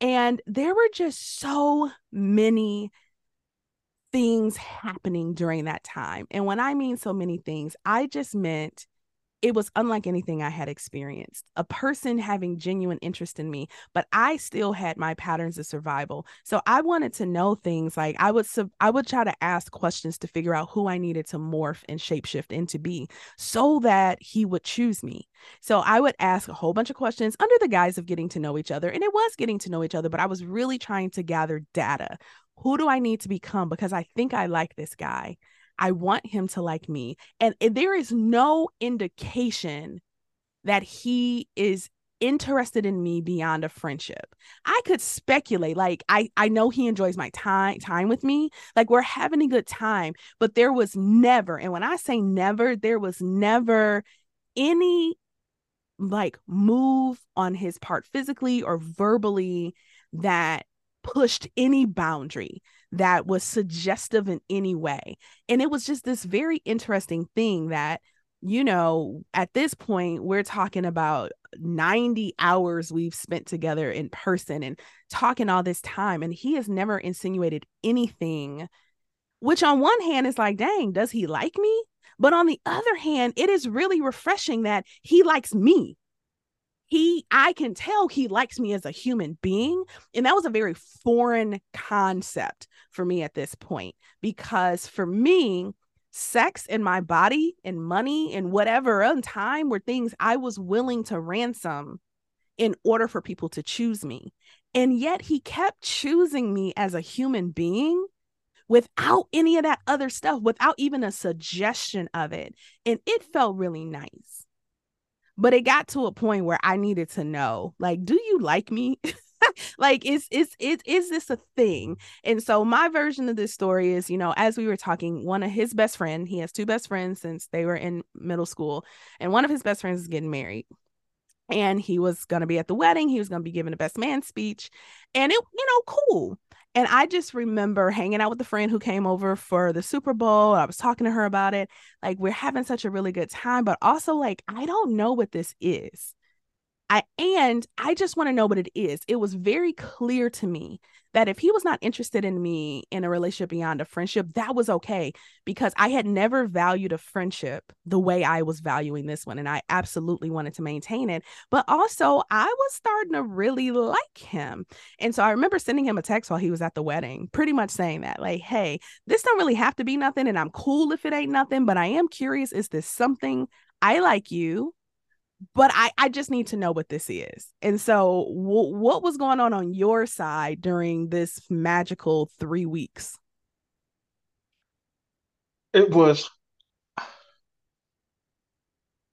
And there were just so many things happening during that time. And when I mean so many things, I just meant it was unlike anything I had experienced. A person having genuine interest in me, but I still had my patterns of survival. So I wanted to know things like I would sub- I would try to ask questions to figure out who I needed to morph and shapeshift into be so that he would choose me. So I would ask a whole bunch of questions under the guise of getting to know each other. And it was getting to know each other, but I was really trying to gather data. Who do I need to become because I think I like this guy. I want him to like me. And there is no indication that he is interested in me beyond a friendship. I could speculate like I I know he enjoys my time time with me. Like we're having a good time, but there was never and when I say never, there was never any like move on his part physically or verbally that pushed any boundary that was suggestive in any way. And it was just this very interesting thing that, you know, at this point, we're talking about 90 hours we've spent together in person and talking all this time. And he has never insinuated anything, which on one hand is like, dang, does he like me? But on the other hand, it is really refreshing that he likes me he i can tell he likes me as a human being and that was a very foreign concept for me at this point because for me sex and my body and money and whatever and time were things i was willing to ransom in order for people to choose me. And yet he kept choosing me as a human being without any of that other stuff without even a suggestion of it. And it felt really nice but it got to a point where I needed to know, like, do you like me? <laughs> like is is is is this a thing and so my version of this story is you know as we were talking one of his best friend he has two best friends since they were in middle school and one of his best friends is getting married and he was going to be at the wedding he was going to be giving a best man speech and it you know cool and I just remember hanging out with a friend who came over for the Super Bowl. I was talking to her about it. Like, we're having such a really good time, but also, like, I don't know what this is. I and I just want to know what it is. It was very clear to me that if he was not interested in me in a relationship beyond a friendship, that was okay because I had never valued a friendship the way I was valuing this one and I absolutely wanted to maintain it. But also, I was starting to really like him. And so I remember sending him a text while he was at the wedding, pretty much saying that like, "Hey, this don't really have to be nothing and I'm cool if it ain't nothing, but I am curious is this something I like you but I, I just need to know what this is. And so, w- what was going on on your side during this magical three weeks? It was,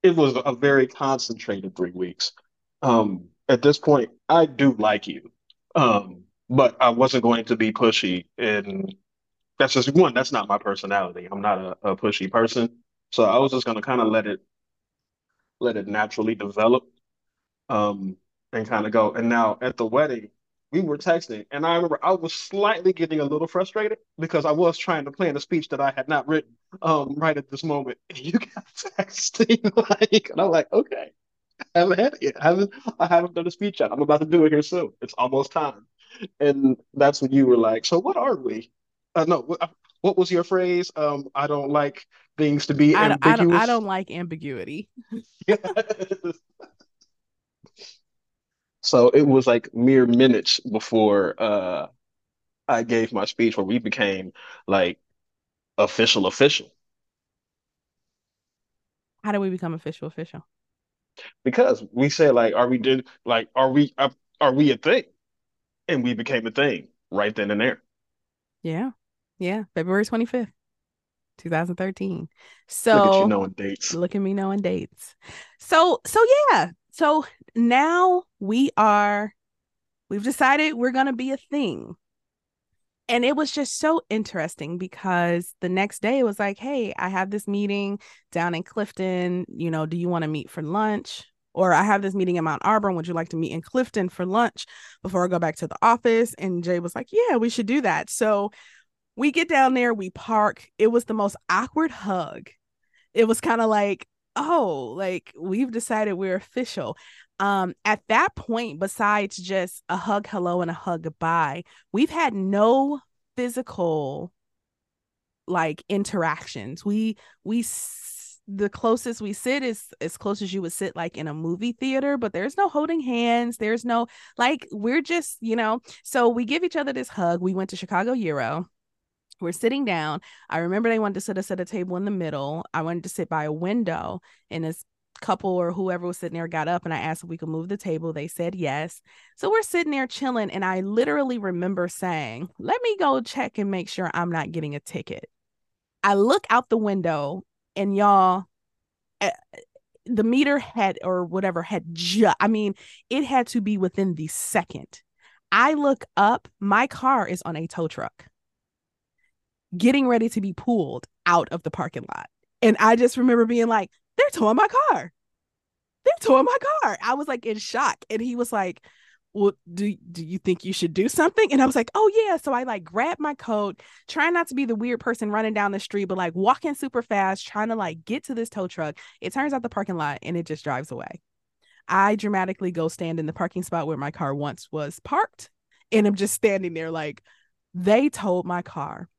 it was a very concentrated three weeks. Um, at this point, I do like you, um, but I wasn't going to be pushy, and that's just one. That's not my personality. I'm not a, a pushy person, so I was just going to kind of let it let it naturally develop um, and kind of go. And now at the wedding, we were texting, and I remember I was slightly getting a little frustrated because I was trying to plan a speech that I had not written um, right at this moment. <laughs> You got <laughs> texting like, and I'm like, okay, I haven't had it yet. I haven't I haven't done a speech yet. I'm about to do it here soon. It's almost time. And that's when you were like, so what are we? Uh, no, what, what was your phrase? Um, I don't like things to be I ambiguous. Don't, I, don't, I don't like ambiguity. <laughs> so it was like mere minutes before uh, I gave my speech where we became like official official. How do we become official official? Because we said like, are we did like, are we uh, are we a thing? And we became a thing right then and there. Yeah, yeah, February twenty fifth. 2013. So look at you knowing dates. Look at me knowing dates. So so yeah. So now we are we've decided we're gonna be a thing. And it was just so interesting because the next day it was like, hey, I have this meeting down in Clifton. You know, do you want to meet for lunch? Or I have this meeting in Mount Auburn. Would you like to meet in Clifton for lunch before I go back to the office? And Jay was like, yeah, we should do that. So we get down there, we park. It was the most awkward hug. It was kind of like, oh, like we've decided we're official. Um, at that point, besides just a hug hello and a hug goodbye, we've had no physical like interactions. We we the closest we sit is as close as you would sit like in a movie theater but there's no holding hands there's no like we're just you know so we give each other this hug we went to chicago euro we're sitting down. I remember they wanted to sit us at a table in the middle. I wanted to sit by a window, and this couple or whoever was sitting there got up and I asked if we could move the table. They said yes. So we're sitting there chilling, and I literally remember saying, Let me go check and make sure I'm not getting a ticket. I look out the window, and y'all, uh, the meter had or whatever had just, I mean, it had to be within the second. I look up, my car is on a tow truck getting ready to be pulled out of the parking lot. And I just remember being like, they're towing my car. They're towing my car. I was like in shock. And he was like, well, do do you think you should do something? And I was like, oh yeah. So I like grabbed my coat, trying not to be the weird person running down the street, but like walking super fast, trying to like get to this tow truck. It turns out the parking lot and it just drives away. I dramatically go stand in the parking spot where my car once was parked, and I'm just standing there like they towed my car.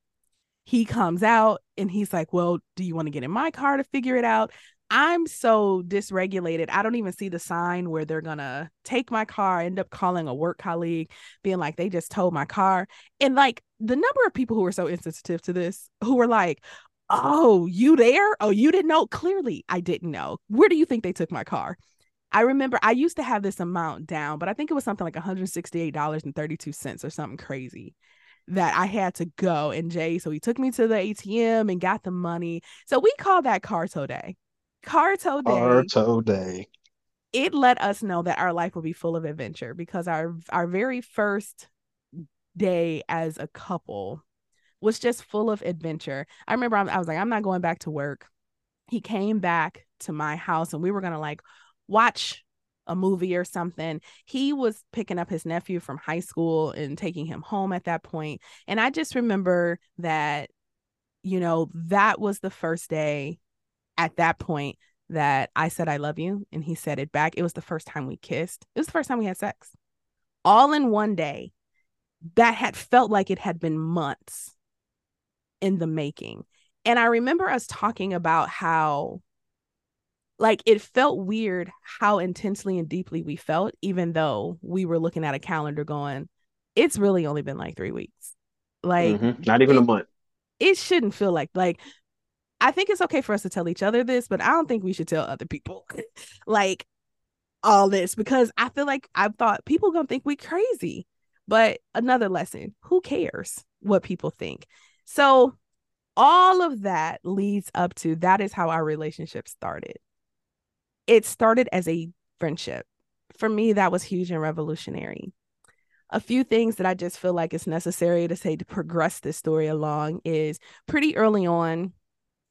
He comes out and he's like, Well, do you want to get in my car to figure it out? I'm so dysregulated. I don't even see the sign where they're gonna take my car, end up calling a work colleague, being like, they just towed my car. And like the number of people who are so insensitive to this, who were like, Oh, you there? Oh, you didn't know? Clearly, I didn't know. Where do you think they took my car? I remember I used to have this amount down, but I think it was something like $168.32 or something crazy that I had to go. And Jay, so he took me to the ATM and got the money. So we call that Carto day. Carto day. Carto day. It let us know that our life will be full of adventure because our our very first day as a couple was just full of adventure. I remember I was like, I'm not going back to work. He came back to my house and we were gonna like watch a movie or something. He was picking up his nephew from high school and taking him home at that point. And I just remember that, you know, that was the first day at that point that I said, I love you. And he said it back. It was the first time we kissed, it was the first time we had sex. All in one day. That had felt like it had been months in the making. And I remember us talking about how like it felt weird how intensely and deeply we felt, even though we were looking at a calendar going, it's really only been like three weeks. Like mm-hmm. not even it, a month. It shouldn't feel like like I think it's okay for us to tell each other this, but I don't think we should tell other people <laughs> like all this because I feel like I thought people gonna think we crazy. But another lesson, who cares what people think? So all of that leads up to that is how our relationship started it started as a friendship. For me, that was huge and revolutionary. A few things that I just feel like it's necessary to say to progress this story along is pretty early on,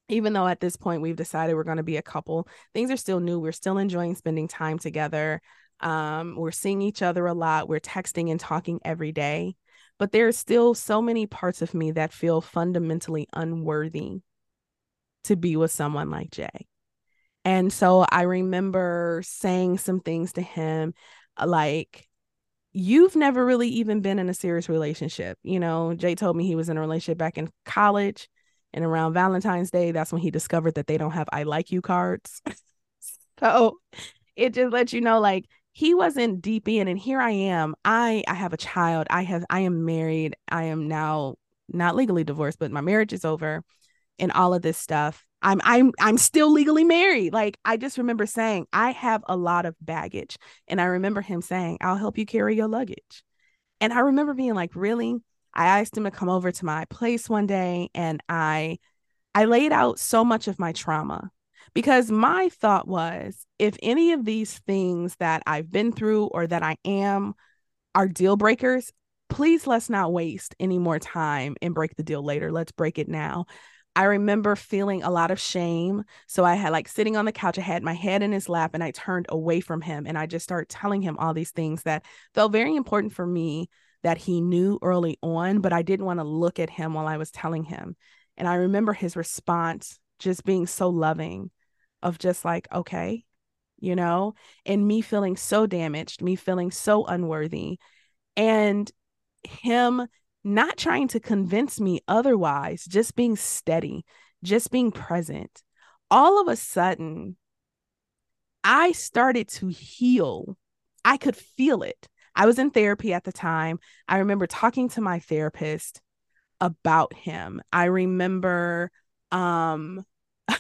even though at this point we've decided we're going to be a couple, things are still new. We're still enjoying spending time together. Um, we're seeing each other a lot. We're texting and talking every day. But there are still so many parts of me that feel fundamentally unworthy to be with someone like Jay. And so I remember saying some things to him uh, like, You've never really even been in a serious relationship. You know, Jay told me he was in a relationship back in college. And around Valentine's Day, that's when he discovered that they don't have I like you cards. <laughs> so it just lets you know, like, he wasn't deep in and here i am i i have a child i have i am married i am now not legally divorced but my marriage is over and all of this stuff I'm I'm I'm still legally married. Like I just remember saying, I have a lot of baggage. And I remember him saying, I'll help you carry your luggage. And I remember being like, really? I asked him to come over to my place one day and I I laid out so much of my trauma because my thought was if any of these things that I've been through or that I am are deal breakers, please let's not waste any more time and break the deal later. Let's break it now. I remember feeling a lot of shame. So I had like sitting on the couch, I had my head in his lap and I turned away from him and I just started telling him all these things that felt very important for me that he knew early on, but I didn't want to look at him while I was telling him. And I remember his response just being so loving of just like, okay, you know, and me feeling so damaged, me feeling so unworthy. And him not trying to convince me otherwise, just being steady, just being present. All of a sudden, I started to heal. I could feel it. I was in therapy at the time. I remember talking to my therapist about him. I remember um <laughs>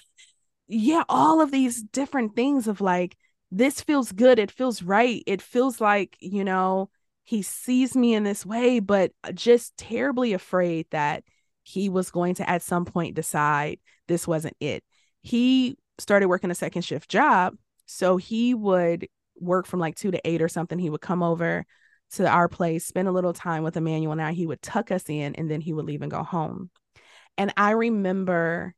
yeah, all of these different things of like this feels good, it feels right. It feels like, you know, he sees me in this way, but uh, just terribly afraid that he was going to at some point decide this wasn't it. He started working a second shift job. So he would work from like two to eight or something. He would come over to our place, spend a little time with Emmanuel and I. He would tuck us in and then he would leave and go home. And I remember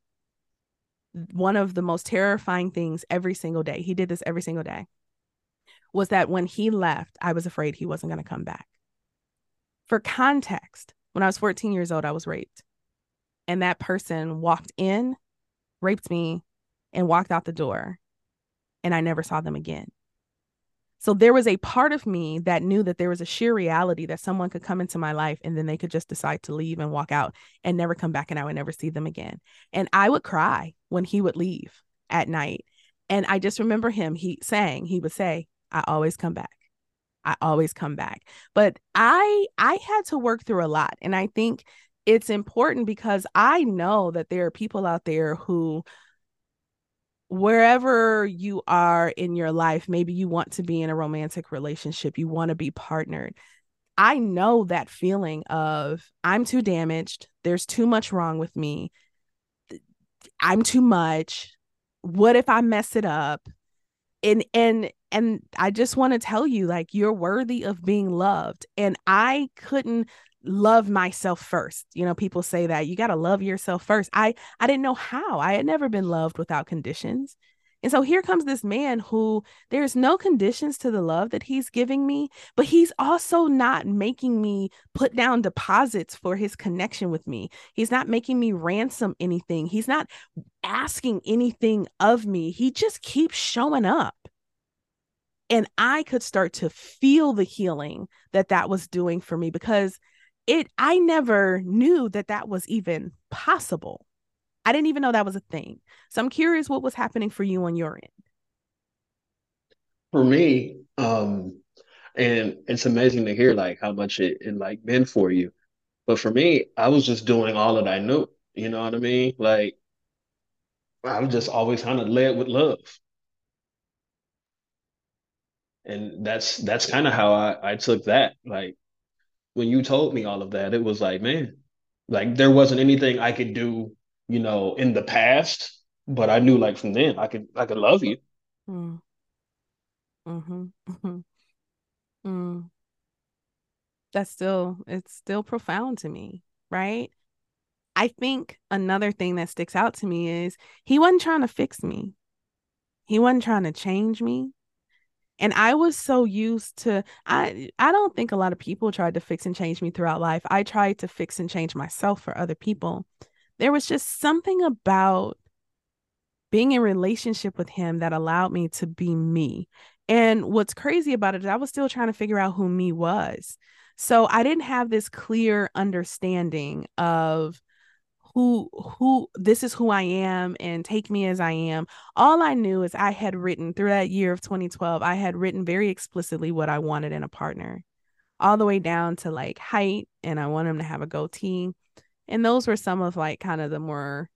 one of the most terrifying things every single day, he did this every single day, was that when he left, I was afraid he wasn't going to come back. For context, when I was 14 years old, I was raped. And that person walked in, raped me, and walked out the door. And I never saw them again. So there was a part of me that knew that there was a sheer reality that someone could come into my life and then they could just decide to leave and walk out and never come back and I would never see them again. And I would cry when he would leave at night. And I just remember him, he saying, he would say, I always come back. I always come back. But I I had to work through a lot. And I think it's important because I know that there are people out there who wherever you are in your life, maybe you want to be in a romantic relationship, you want to be partnered. I know that feeling of I'm too damaged, there's too much wrong with me, I'm too much. What if I mess it up? And and and I just want to tell you like you're worthy of being loved. And I couldn't love myself first. You know, people say that you got to love yourself first. I I didn't know how. I had never been loved without conditions. And so here comes this man who there's no conditions to the love that he's giving me, but he's also not making me put down deposits for his connection with me. He's not making me ransom anything. He's not asking anything of me. He just keeps showing up and I could start to feel the healing that that was doing for me because it I never knew that that was even possible. I didn't even know that was a thing. So I'm curious what was happening for you on your end. For me, um and it's amazing to hear like how much it, it like meant for you. But for me, I was just doing all that I knew. You know what I mean? Like I was just always kind of led with love. And that's that's kind of how I, I took that. Like when you told me all of that, it was like, man, like there wasn't anything I could do, you know, in the past, but I knew like from then I could I could love you. Mm. Mm-hmm. Mm-hmm. Mm. That's still it's still profound to me, right? I think another thing that sticks out to me is he wasn't trying to fix me. He wasn't trying to change me and i was so used to i i don't think a lot of people tried to fix and change me throughout life i tried to fix and change myself for other people there was just something about being in relationship with him that allowed me to be me and what's crazy about it is i was still trying to figure out who me was so i didn't have this clear understanding of who who this is who I am and take me as I am. All I knew is I had written through that year of 2012, I had written very explicitly what I wanted in a partner. All the way down to like height and I want him to have a goatee. And those were some of like kind of the more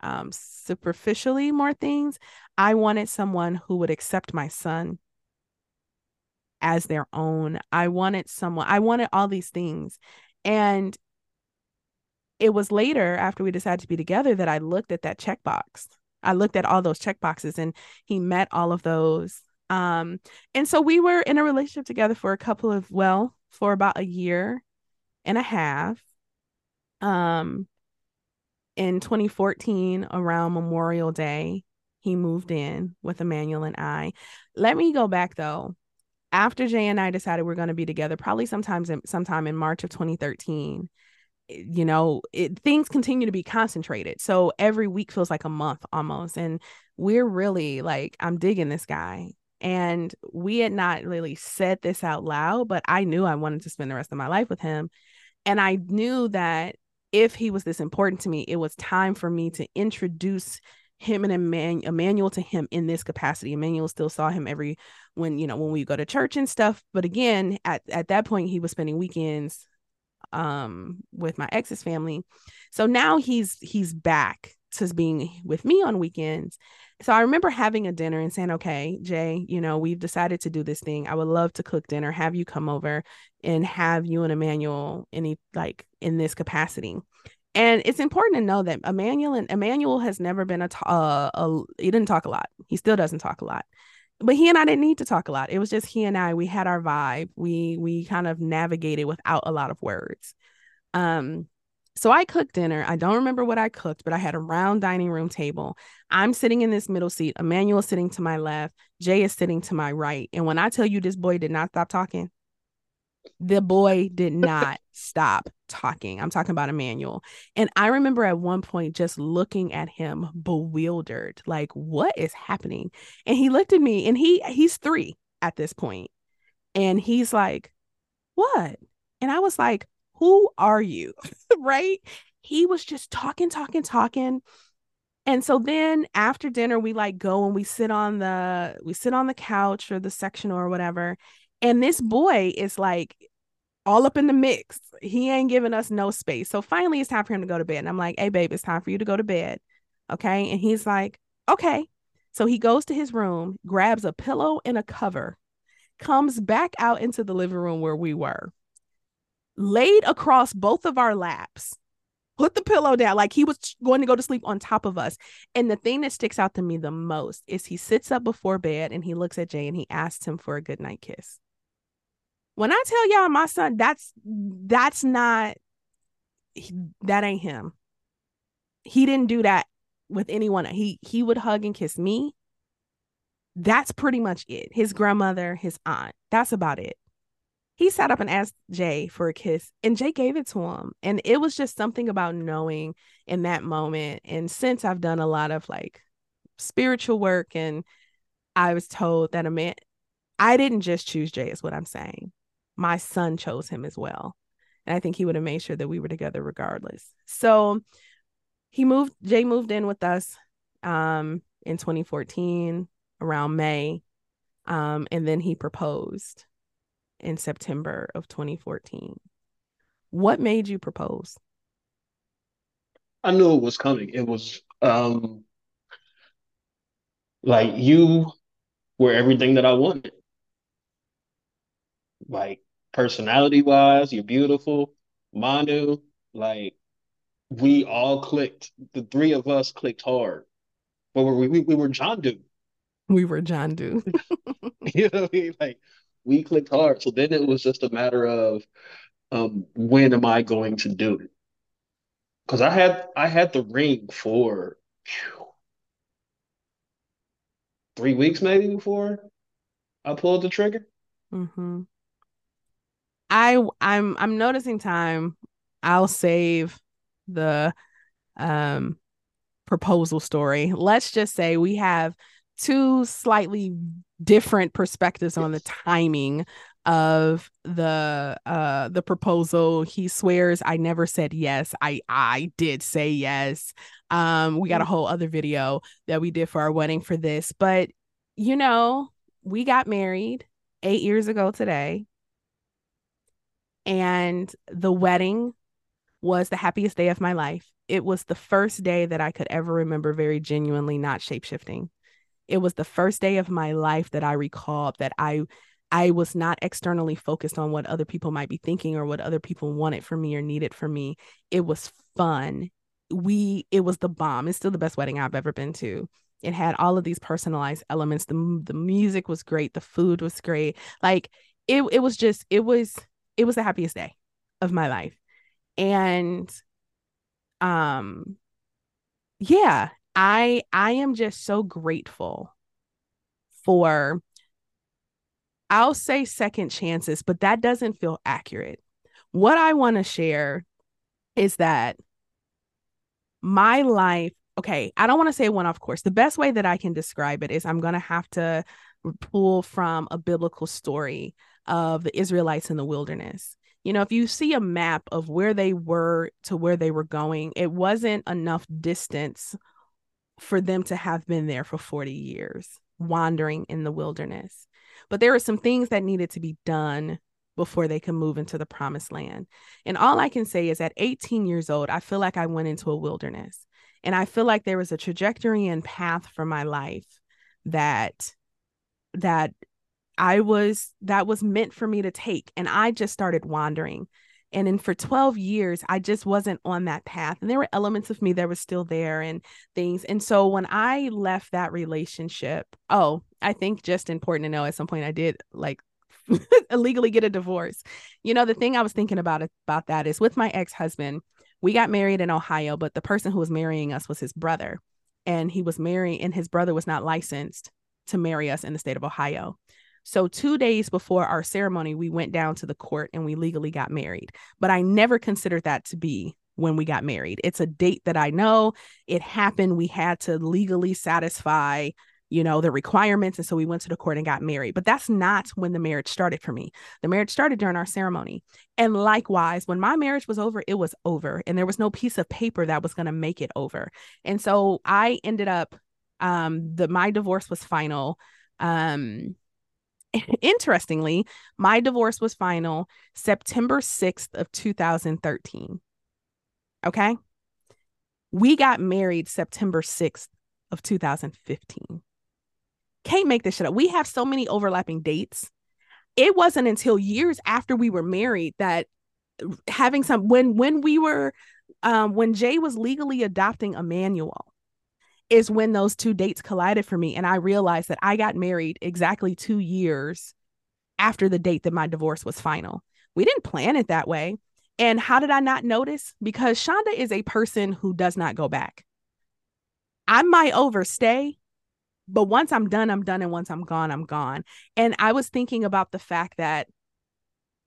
um superficially more things. I wanted someone who would accept my son as their own. I wanted someone I wanted all these things. And it was later after we decided to be together that I looked at that checkbox. I looked at all those check boxes and he met all of those. Um, and so we were in a relationship together for a couple of, well, for about a year and a half. Um, in 2014, around Memorial Day, he moved in with Emmanuel and I. Let me go back though. After Jay and I decided we're going to be together, probably sometimes in, sometime in March of 2013, you know it, things continue to be concentrated so every week feels like a month almost and we're really like i'm digging this guy and we had not really said this out loud but i knew i wanted to spend the rest of my life with him and i knew that if he was this important to me it was time for me to introduce him and Emmanuel to him in this capacity. Emmanuel still saw him every when you know when we go to church and stuff. But again, at at that point, he was spending weekends um with my ex's family so now he's he's back to being with me on weekends so i remember having a dinner and saying okay jay you know we've decided to do this thing i would love to cook dinner have you come over and have you and emmanuel any like in this capacity and it's important to know that emmanuel and emmanuel has never been a, uh, a he didn't talk a lot he still doesn't talk a lot but he and I didn't need to talk a lot. It was just he and I. We had our vibe. We we kind of navigated without a lot of words. Um, So I cooked dinner. I don't remember what I cooked, but I had a round dining room table. I'm sitting in this middle seat. Emmanuel sitting to my left. Jay is sitting to my right. And when I tell you this boy did not stop talking, the boy did not <laughs> stop talking. I'm talking about Emmanuel. And I remember at one point just looking at him bewildered, like, what is happening? And he looked at me and he he's three at this point. And he's like, What? And I was like, Who are you? <laughs> right? He was just talking, talking, talking. And so then after dinner, we like go and we sit on the we sit on the couch or the sectional or whatever. And this boy is like all up in the mix. He ain't giving us no space. So finally, it's time for him to go to bed. And I'm like, hey, babe, it's time for you to go to bed. Okay. And he's like, okay. So he goes to his room, grabs a pillow and a cover, comes back out into the living room where we were, laid across both of our laps, put the pillow down like he was going to go to sleep on top of us. And the thing that sticks out to me the most is he sits up before bed and he looks at Jay and he asks him for a good night kiss. When I tell y'all my son, that's that's not that ain't him. He didn't do that with anyone. He he would hug and kiss me. That's pretty much it. His grandmother, his aunt. That's about it. He sat up and asked Jay for a kiss, and Jay gave it to him. And it was just something about knowing in that moment. And since I've done a lot of like spiritual work, and I was told that a man, I didn't just choose Jay, is what I'm saying my son chose him as well. And I think he would have made sure that we were together regardless. So he moved, Jay moved in with us um, in 2014 around May. Um, and then he proposed in September of 2014. What made you propose? I knew it was coming. It was um like you were everything that I wanted like personality wise, you're beautiful. Manu, like we all clicked. The three of us clicked hard. But we we, we were John Doe. We were John Doe. <laughs> you know what I mean? Like we clicked hard. So then it was just a matter of um when am I going to do it? Because I had I had the ring for whew, three weeks maybe before I pulled the trigger. Mm-hmm. I I'm I'm noticing time. I'll save the um proposal story. Let's just say we have two slightly different perspectives on the timing of the uh the proposal. He swears i never said yes. I i did say yes. Um we got a whole other video that we did for our wedding for this but you know we got married 8 years ago today. And the wedding was the happiest day of my life. It was the first day that I could ever remember very genuinely not shapeshifting. It was the first day of my life that I recalled that I I was not externally focused on what other people might be thinking or what other people wanted from me or needed from me. It was fun. We it was the bomb. It's still the best wedding I've ever been to. It had all of these personalized elements. The the music was great, the food was great. Like it it was just it was it was the happiest day of my life. And um yeah, I I am just so grateful for I'll say second chances, but that doesn't feel accurate. What I want to share is that my life, okay, I don't want to say one off course. The best way that I can describe it is I'm going to have to pull from a biblical story of the Israelites in the wilderness. You know, if you see a map of where they were to where they were going, it wasn't enough distance for them to have been there for 40 years, wandering in the wilderness. But there were some things that needed to be done before they could move into the promised land. And all I can say is at 18 years old, I feel like I went into a wilderness. And I feel like there was a trajectory and path for my life that that I was that was meant for me to take and I just started wandering. And then for 12 years, I just wasn't on that path. And there were elements of me that were still there and things. And so when I left that relationship, oh, I think just important to know at some point I did like <laughs> illegally get a divorce. You know, the thing I was thinking about about that is with my ex-husband, we got married in Ohio, but the person who was marrying us was his brother. And he was married, and his brother was not licensed to marry us in the state of Ohio. So, two days before our ceremony, we went down to the court and we legally got married. But I never considered that to be when we got married. It's a date that I know it happened. We had to legally satisfy you know, the requirements. And so we went to the court and got married. But that's not when the marriage started for me. The marriage started during our ceremony. And likewise, when my marriage was over, it was over. And there was no piece of paper that was going to make it over. And so I ended up, um, the my divorce was final. Um, <laughs> interestingly, my divorce was final September 6th of 2013. Okay. We got married September 6th of 2015. Can't make this shit up. We have so many overlapping dates. It wasn't until years after we were married that having some when when we were um when Jay was legally adopting Emmanuel is when those two dates collided for me and I realized that I got married exactly 2 years after the date that my divorce was final. We didn't plan it that way. And how did I not notice? Because Shanda is a person who does not go back. I might overstay, but once I'm done, I'm done. And once I'm gone, I'm gone. And I was thinking about the fact that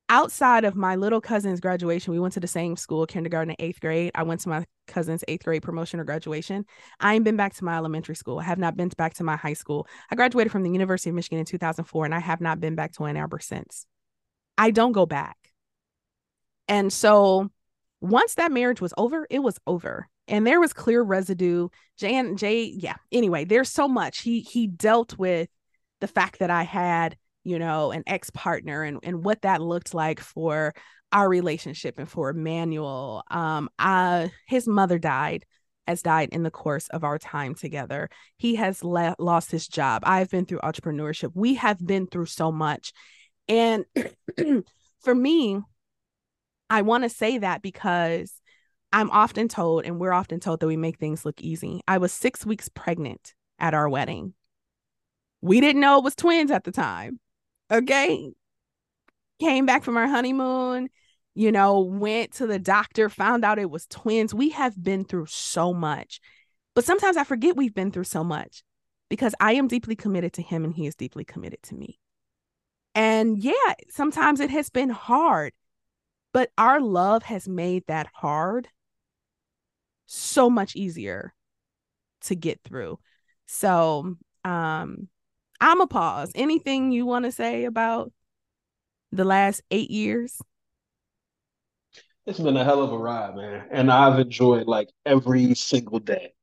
outside of my little cousin's graduation, we went to the same school, kindergarten and eighth grade. I went to my cousin's eighth grade promotion or graduation. I ain't been back to my elementary school. I have not been back to my high school. I graduated from the University of Michigan in 2004, and I have not been back to Ann Arbor since. I don't go back. And so once that marriage was over, it was over and there was clear residue. Jay and Jay, yeah. Anyway, there's so much. He he dealt with the fact that I had, you know, an ex-partner and, and what that looked like for our relationship and for Emmanuel. Um, I, his mother died, has died in the course of our time together. He has le- lost his job. I've been through entrepreneurship. We have been through so much. And <clears throat> for me, I want to say that because I'm often told, and we're often told that we make things look easy. I was six weeks pregnant at our wedding. We didn't know it was twins at the time. Okay. Came back from our honeymoon, you know, went to the doctor, found out it was twins. We have been through so much. But sometimes I forget we've been through so much because I am deeply committed to him and he is deeply committed to me. And yeah, sometimes it has been hard, but our love has made that hard so much easier to get through. So, um, I'm a pause. Anything you want to say about the last eight years? It's been a hell of a ride, man. And I've enjoyed like every single day.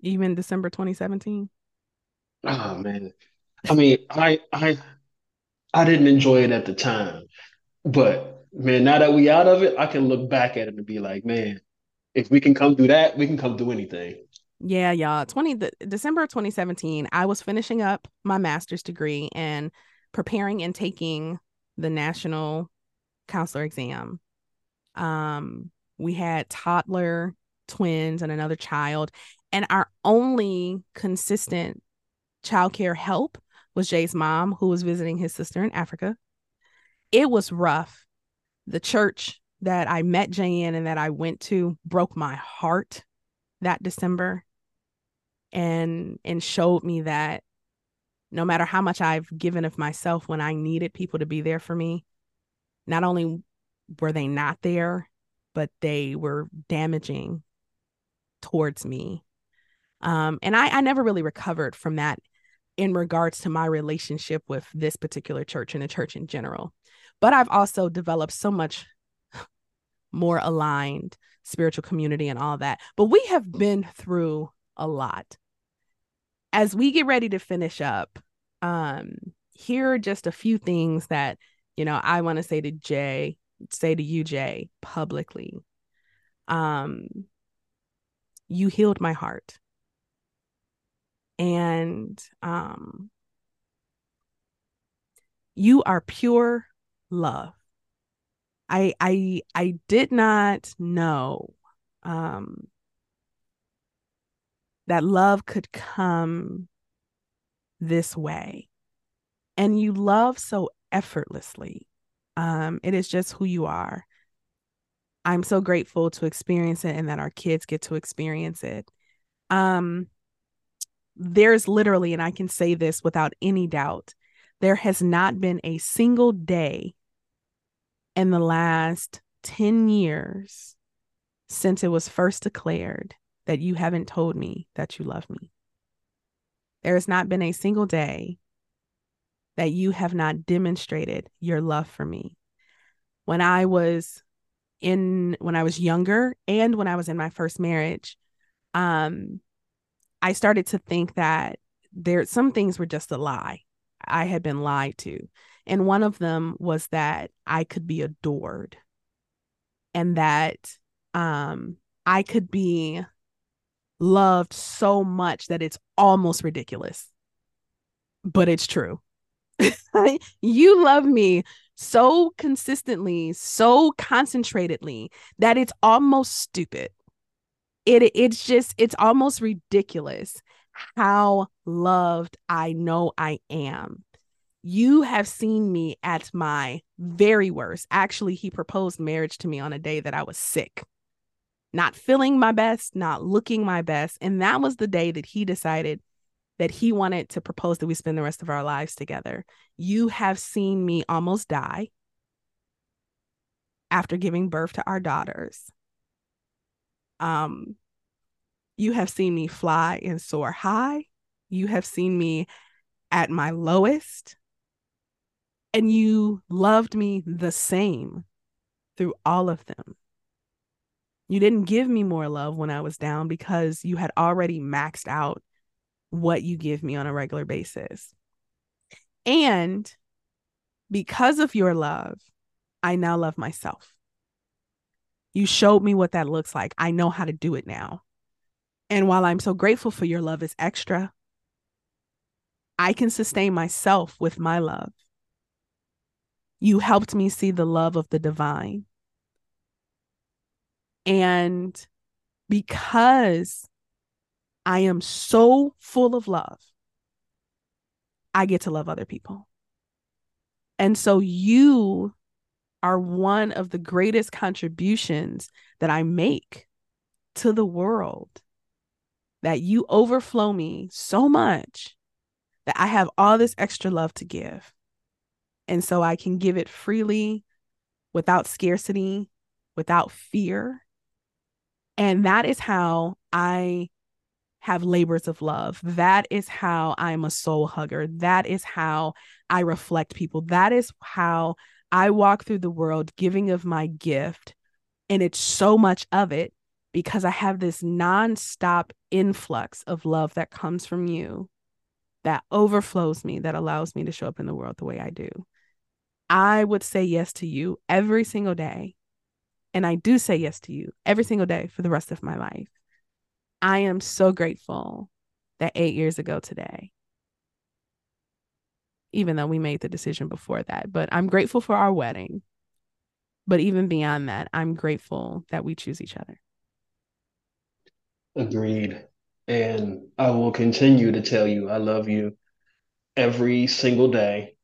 Even December 2017? Oh ah, man. I mean, I I I didn't enjoy it at the time, but man, now that we out of it, I can look back at it and be like, man, if we can come do that, we can come do anything. Yeah, y'all. 20 the, December 2017, I was finishing up my master's degree and preparing and taking the national counselor exam. Um, we had toddler twins and another child, and our only consistent childcare help was Jay's mom, who was visiting his sister in Africa. It was rough the church that I met Jay in and that I went to broke my heart that December and and showed me that no matter how much I've given of myself when I needed people to be there for me, not only were they not there, but they were damaging towards me. Um, and I, I never really recovered from that in regards to my relationship with this particular church and the church in general. But I've also developed so much <laughs> more aligned spiritual community and all that. But we have been through a lot. As we get ready to finish up, um, here are just a few things that, you know, I want to say to Jay, say to you, Jay, publicly. Um, you healed my heart. And um, you are pure love. I I I did not know um that love could come this way. And you love so effortlessly. Um, it is just who you are. I'm so grateful to experience it and that our kids get to experience it. Um, there's literally, and I can say this without any doubt, there has not been a single day in the last 10 years since it was first declared that you haven't told me that you love me. There has not been a single day that you have not demonstrated your love for me. When I was in when I was younger and when I was in my first marriage, um I started to think that there some things were just a lie. I had been lied to. And one of them was that I could be adored and that um I could be loved so much that it's almost ridiculous. But it's true. <laughs> you love me so consistently, so concentratedly that it's almost stupid. It it's just it's almost ridiculous how loved I know I am. You have seen me at my very worst. Actually, he proposed marriage to me on a day that I was sick, not feeling my best, not looking my best. And that was the day that he decided that he wanted to propose that we spend the rest of our lives together. You have seen me almost die after giving birth to our daughters. Um, you have seen me fly and soar high. You have seen me at my lowest. And you loved me the same through all of them. You didn't give me more love when I was down because you had already maxed out what you give me on a regular basis. And because of your love, I now love myself. You showed me what that looks like. I know how to do it now. And while I'm so grateful for your love is extra, I can sustain myself with my love. You helped me see the love of the divine. And because I am so full of love. I get to love other people. And so you are one of the greatest contributions that I make to the world. That you overflow me so much that I have all this extra love to give. And so I can give it freely without scarcity, without fear. And that is how I have labors of love. That is how I'm a soul hugger. That is how I reflect people. That is how I walk through the world giving of my gift. And it's so much of it because I have this nonstop influx of love that comes from you that overflows me, that allows me to show up in the world the way I do. I would say yes to you every single day. And I do say yes to you every single day for the rest of my life. I am so grateful that eight years ago today, even though we made the decision before that, but I'm grateful for our wedding. But even beyond that, I'm grateful that we choose each other. Agreed. And I will continue to tell you I love you every single day,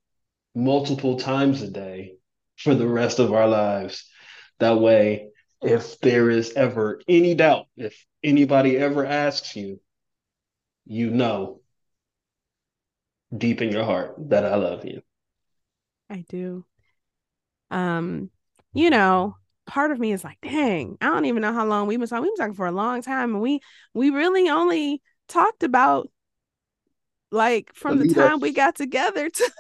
multiple times a day for the rest of our lives. That way, if there is ever any doubt, if anybody ever asks you, you know deep in your heart that I love you. I do. Um, you know, part of me is like, dang, I don't even know how long we've been talking. We've been talking for a long time, and we we really only talked about like from the time we got together <laughs> to,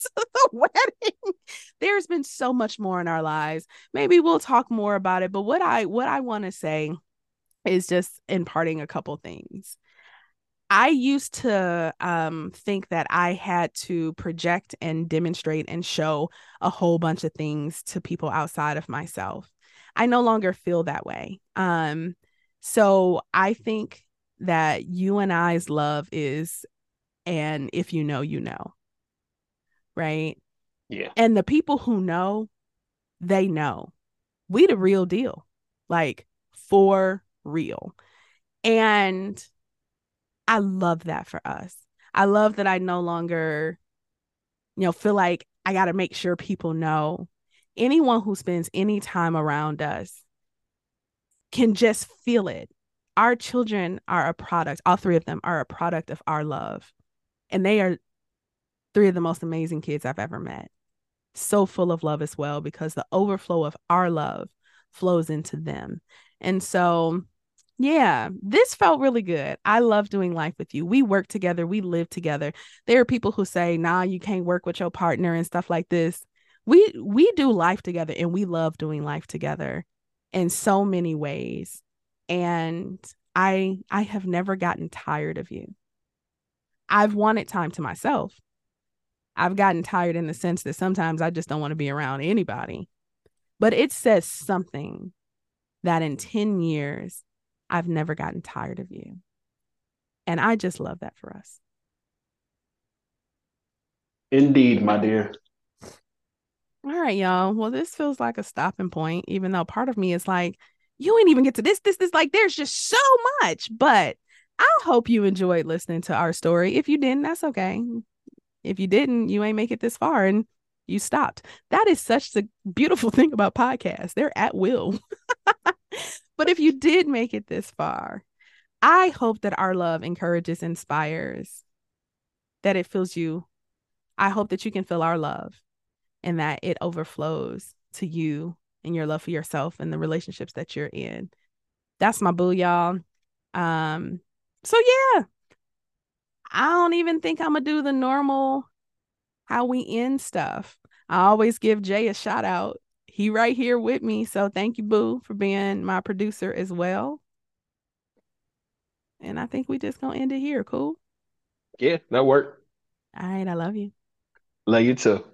<laughs> to the wedding. There's been so much more in our lives. Maybe we'll talk more about it. But what I what I want to say is just imparting a couple things. I used to um, think that I had to project and demonstrate and show a whole bunch of things to people outside of myself. I no longer feel that way. Um, so I think that you and I's love is, and if you know, you know, right? Yeah. And the people who know, they know we the real deal, like for real. And I love that for us. I love that I no longer, you know, feel like I got to make sure people know. anyone who spends any time around us can just feel it. Our children are a product, all three of them are a product of our love. And they are three of the most amazing kids I've ever met. So full of love as well, because the overflow of our love flows into them. And so, yeah, this felt really good. I love doing life with you. We work together, we live together. There are people who say, nah, you can't work with your partner and stuff like this. We we do life together and we love doing life together in so many ways. And I I have never gotten tired of you. I've wanted time to myself. I've gotten tired in the sense that sometimes I just don't want to be around anybody. But it says something that in 10 years, I've never gotten tired of you. And I just love that for us. Indeed, my dear. All right, y'all. Well, this feels like a stopping point, even though part of me is like, you ain't even get to this, this, this. Like, there's just so much. But I hope you enjoyed listening to our story. If you didn't, that's okay. If you didn't, you ain't make it this far and you stopped. That is such the beautiful <laughs> thing about podcasts. They're at will. <laughs> but if you did make it this far, I hope that our love encourages, inspires, that it fills you. I hope that you can feel our love and that it overflows to you and your love for yourself and the relationships that you're in. That's my boo, y'all. Um, so yeah, I don't even think I'm gonna do the normal how we end stuff. I always give Jay a shout out. He right here with me. So thank you, Boo, for being my producer as well. And I think we just gonna end it here. Cool. Yeah, that worked. All right. I love you. Love you too.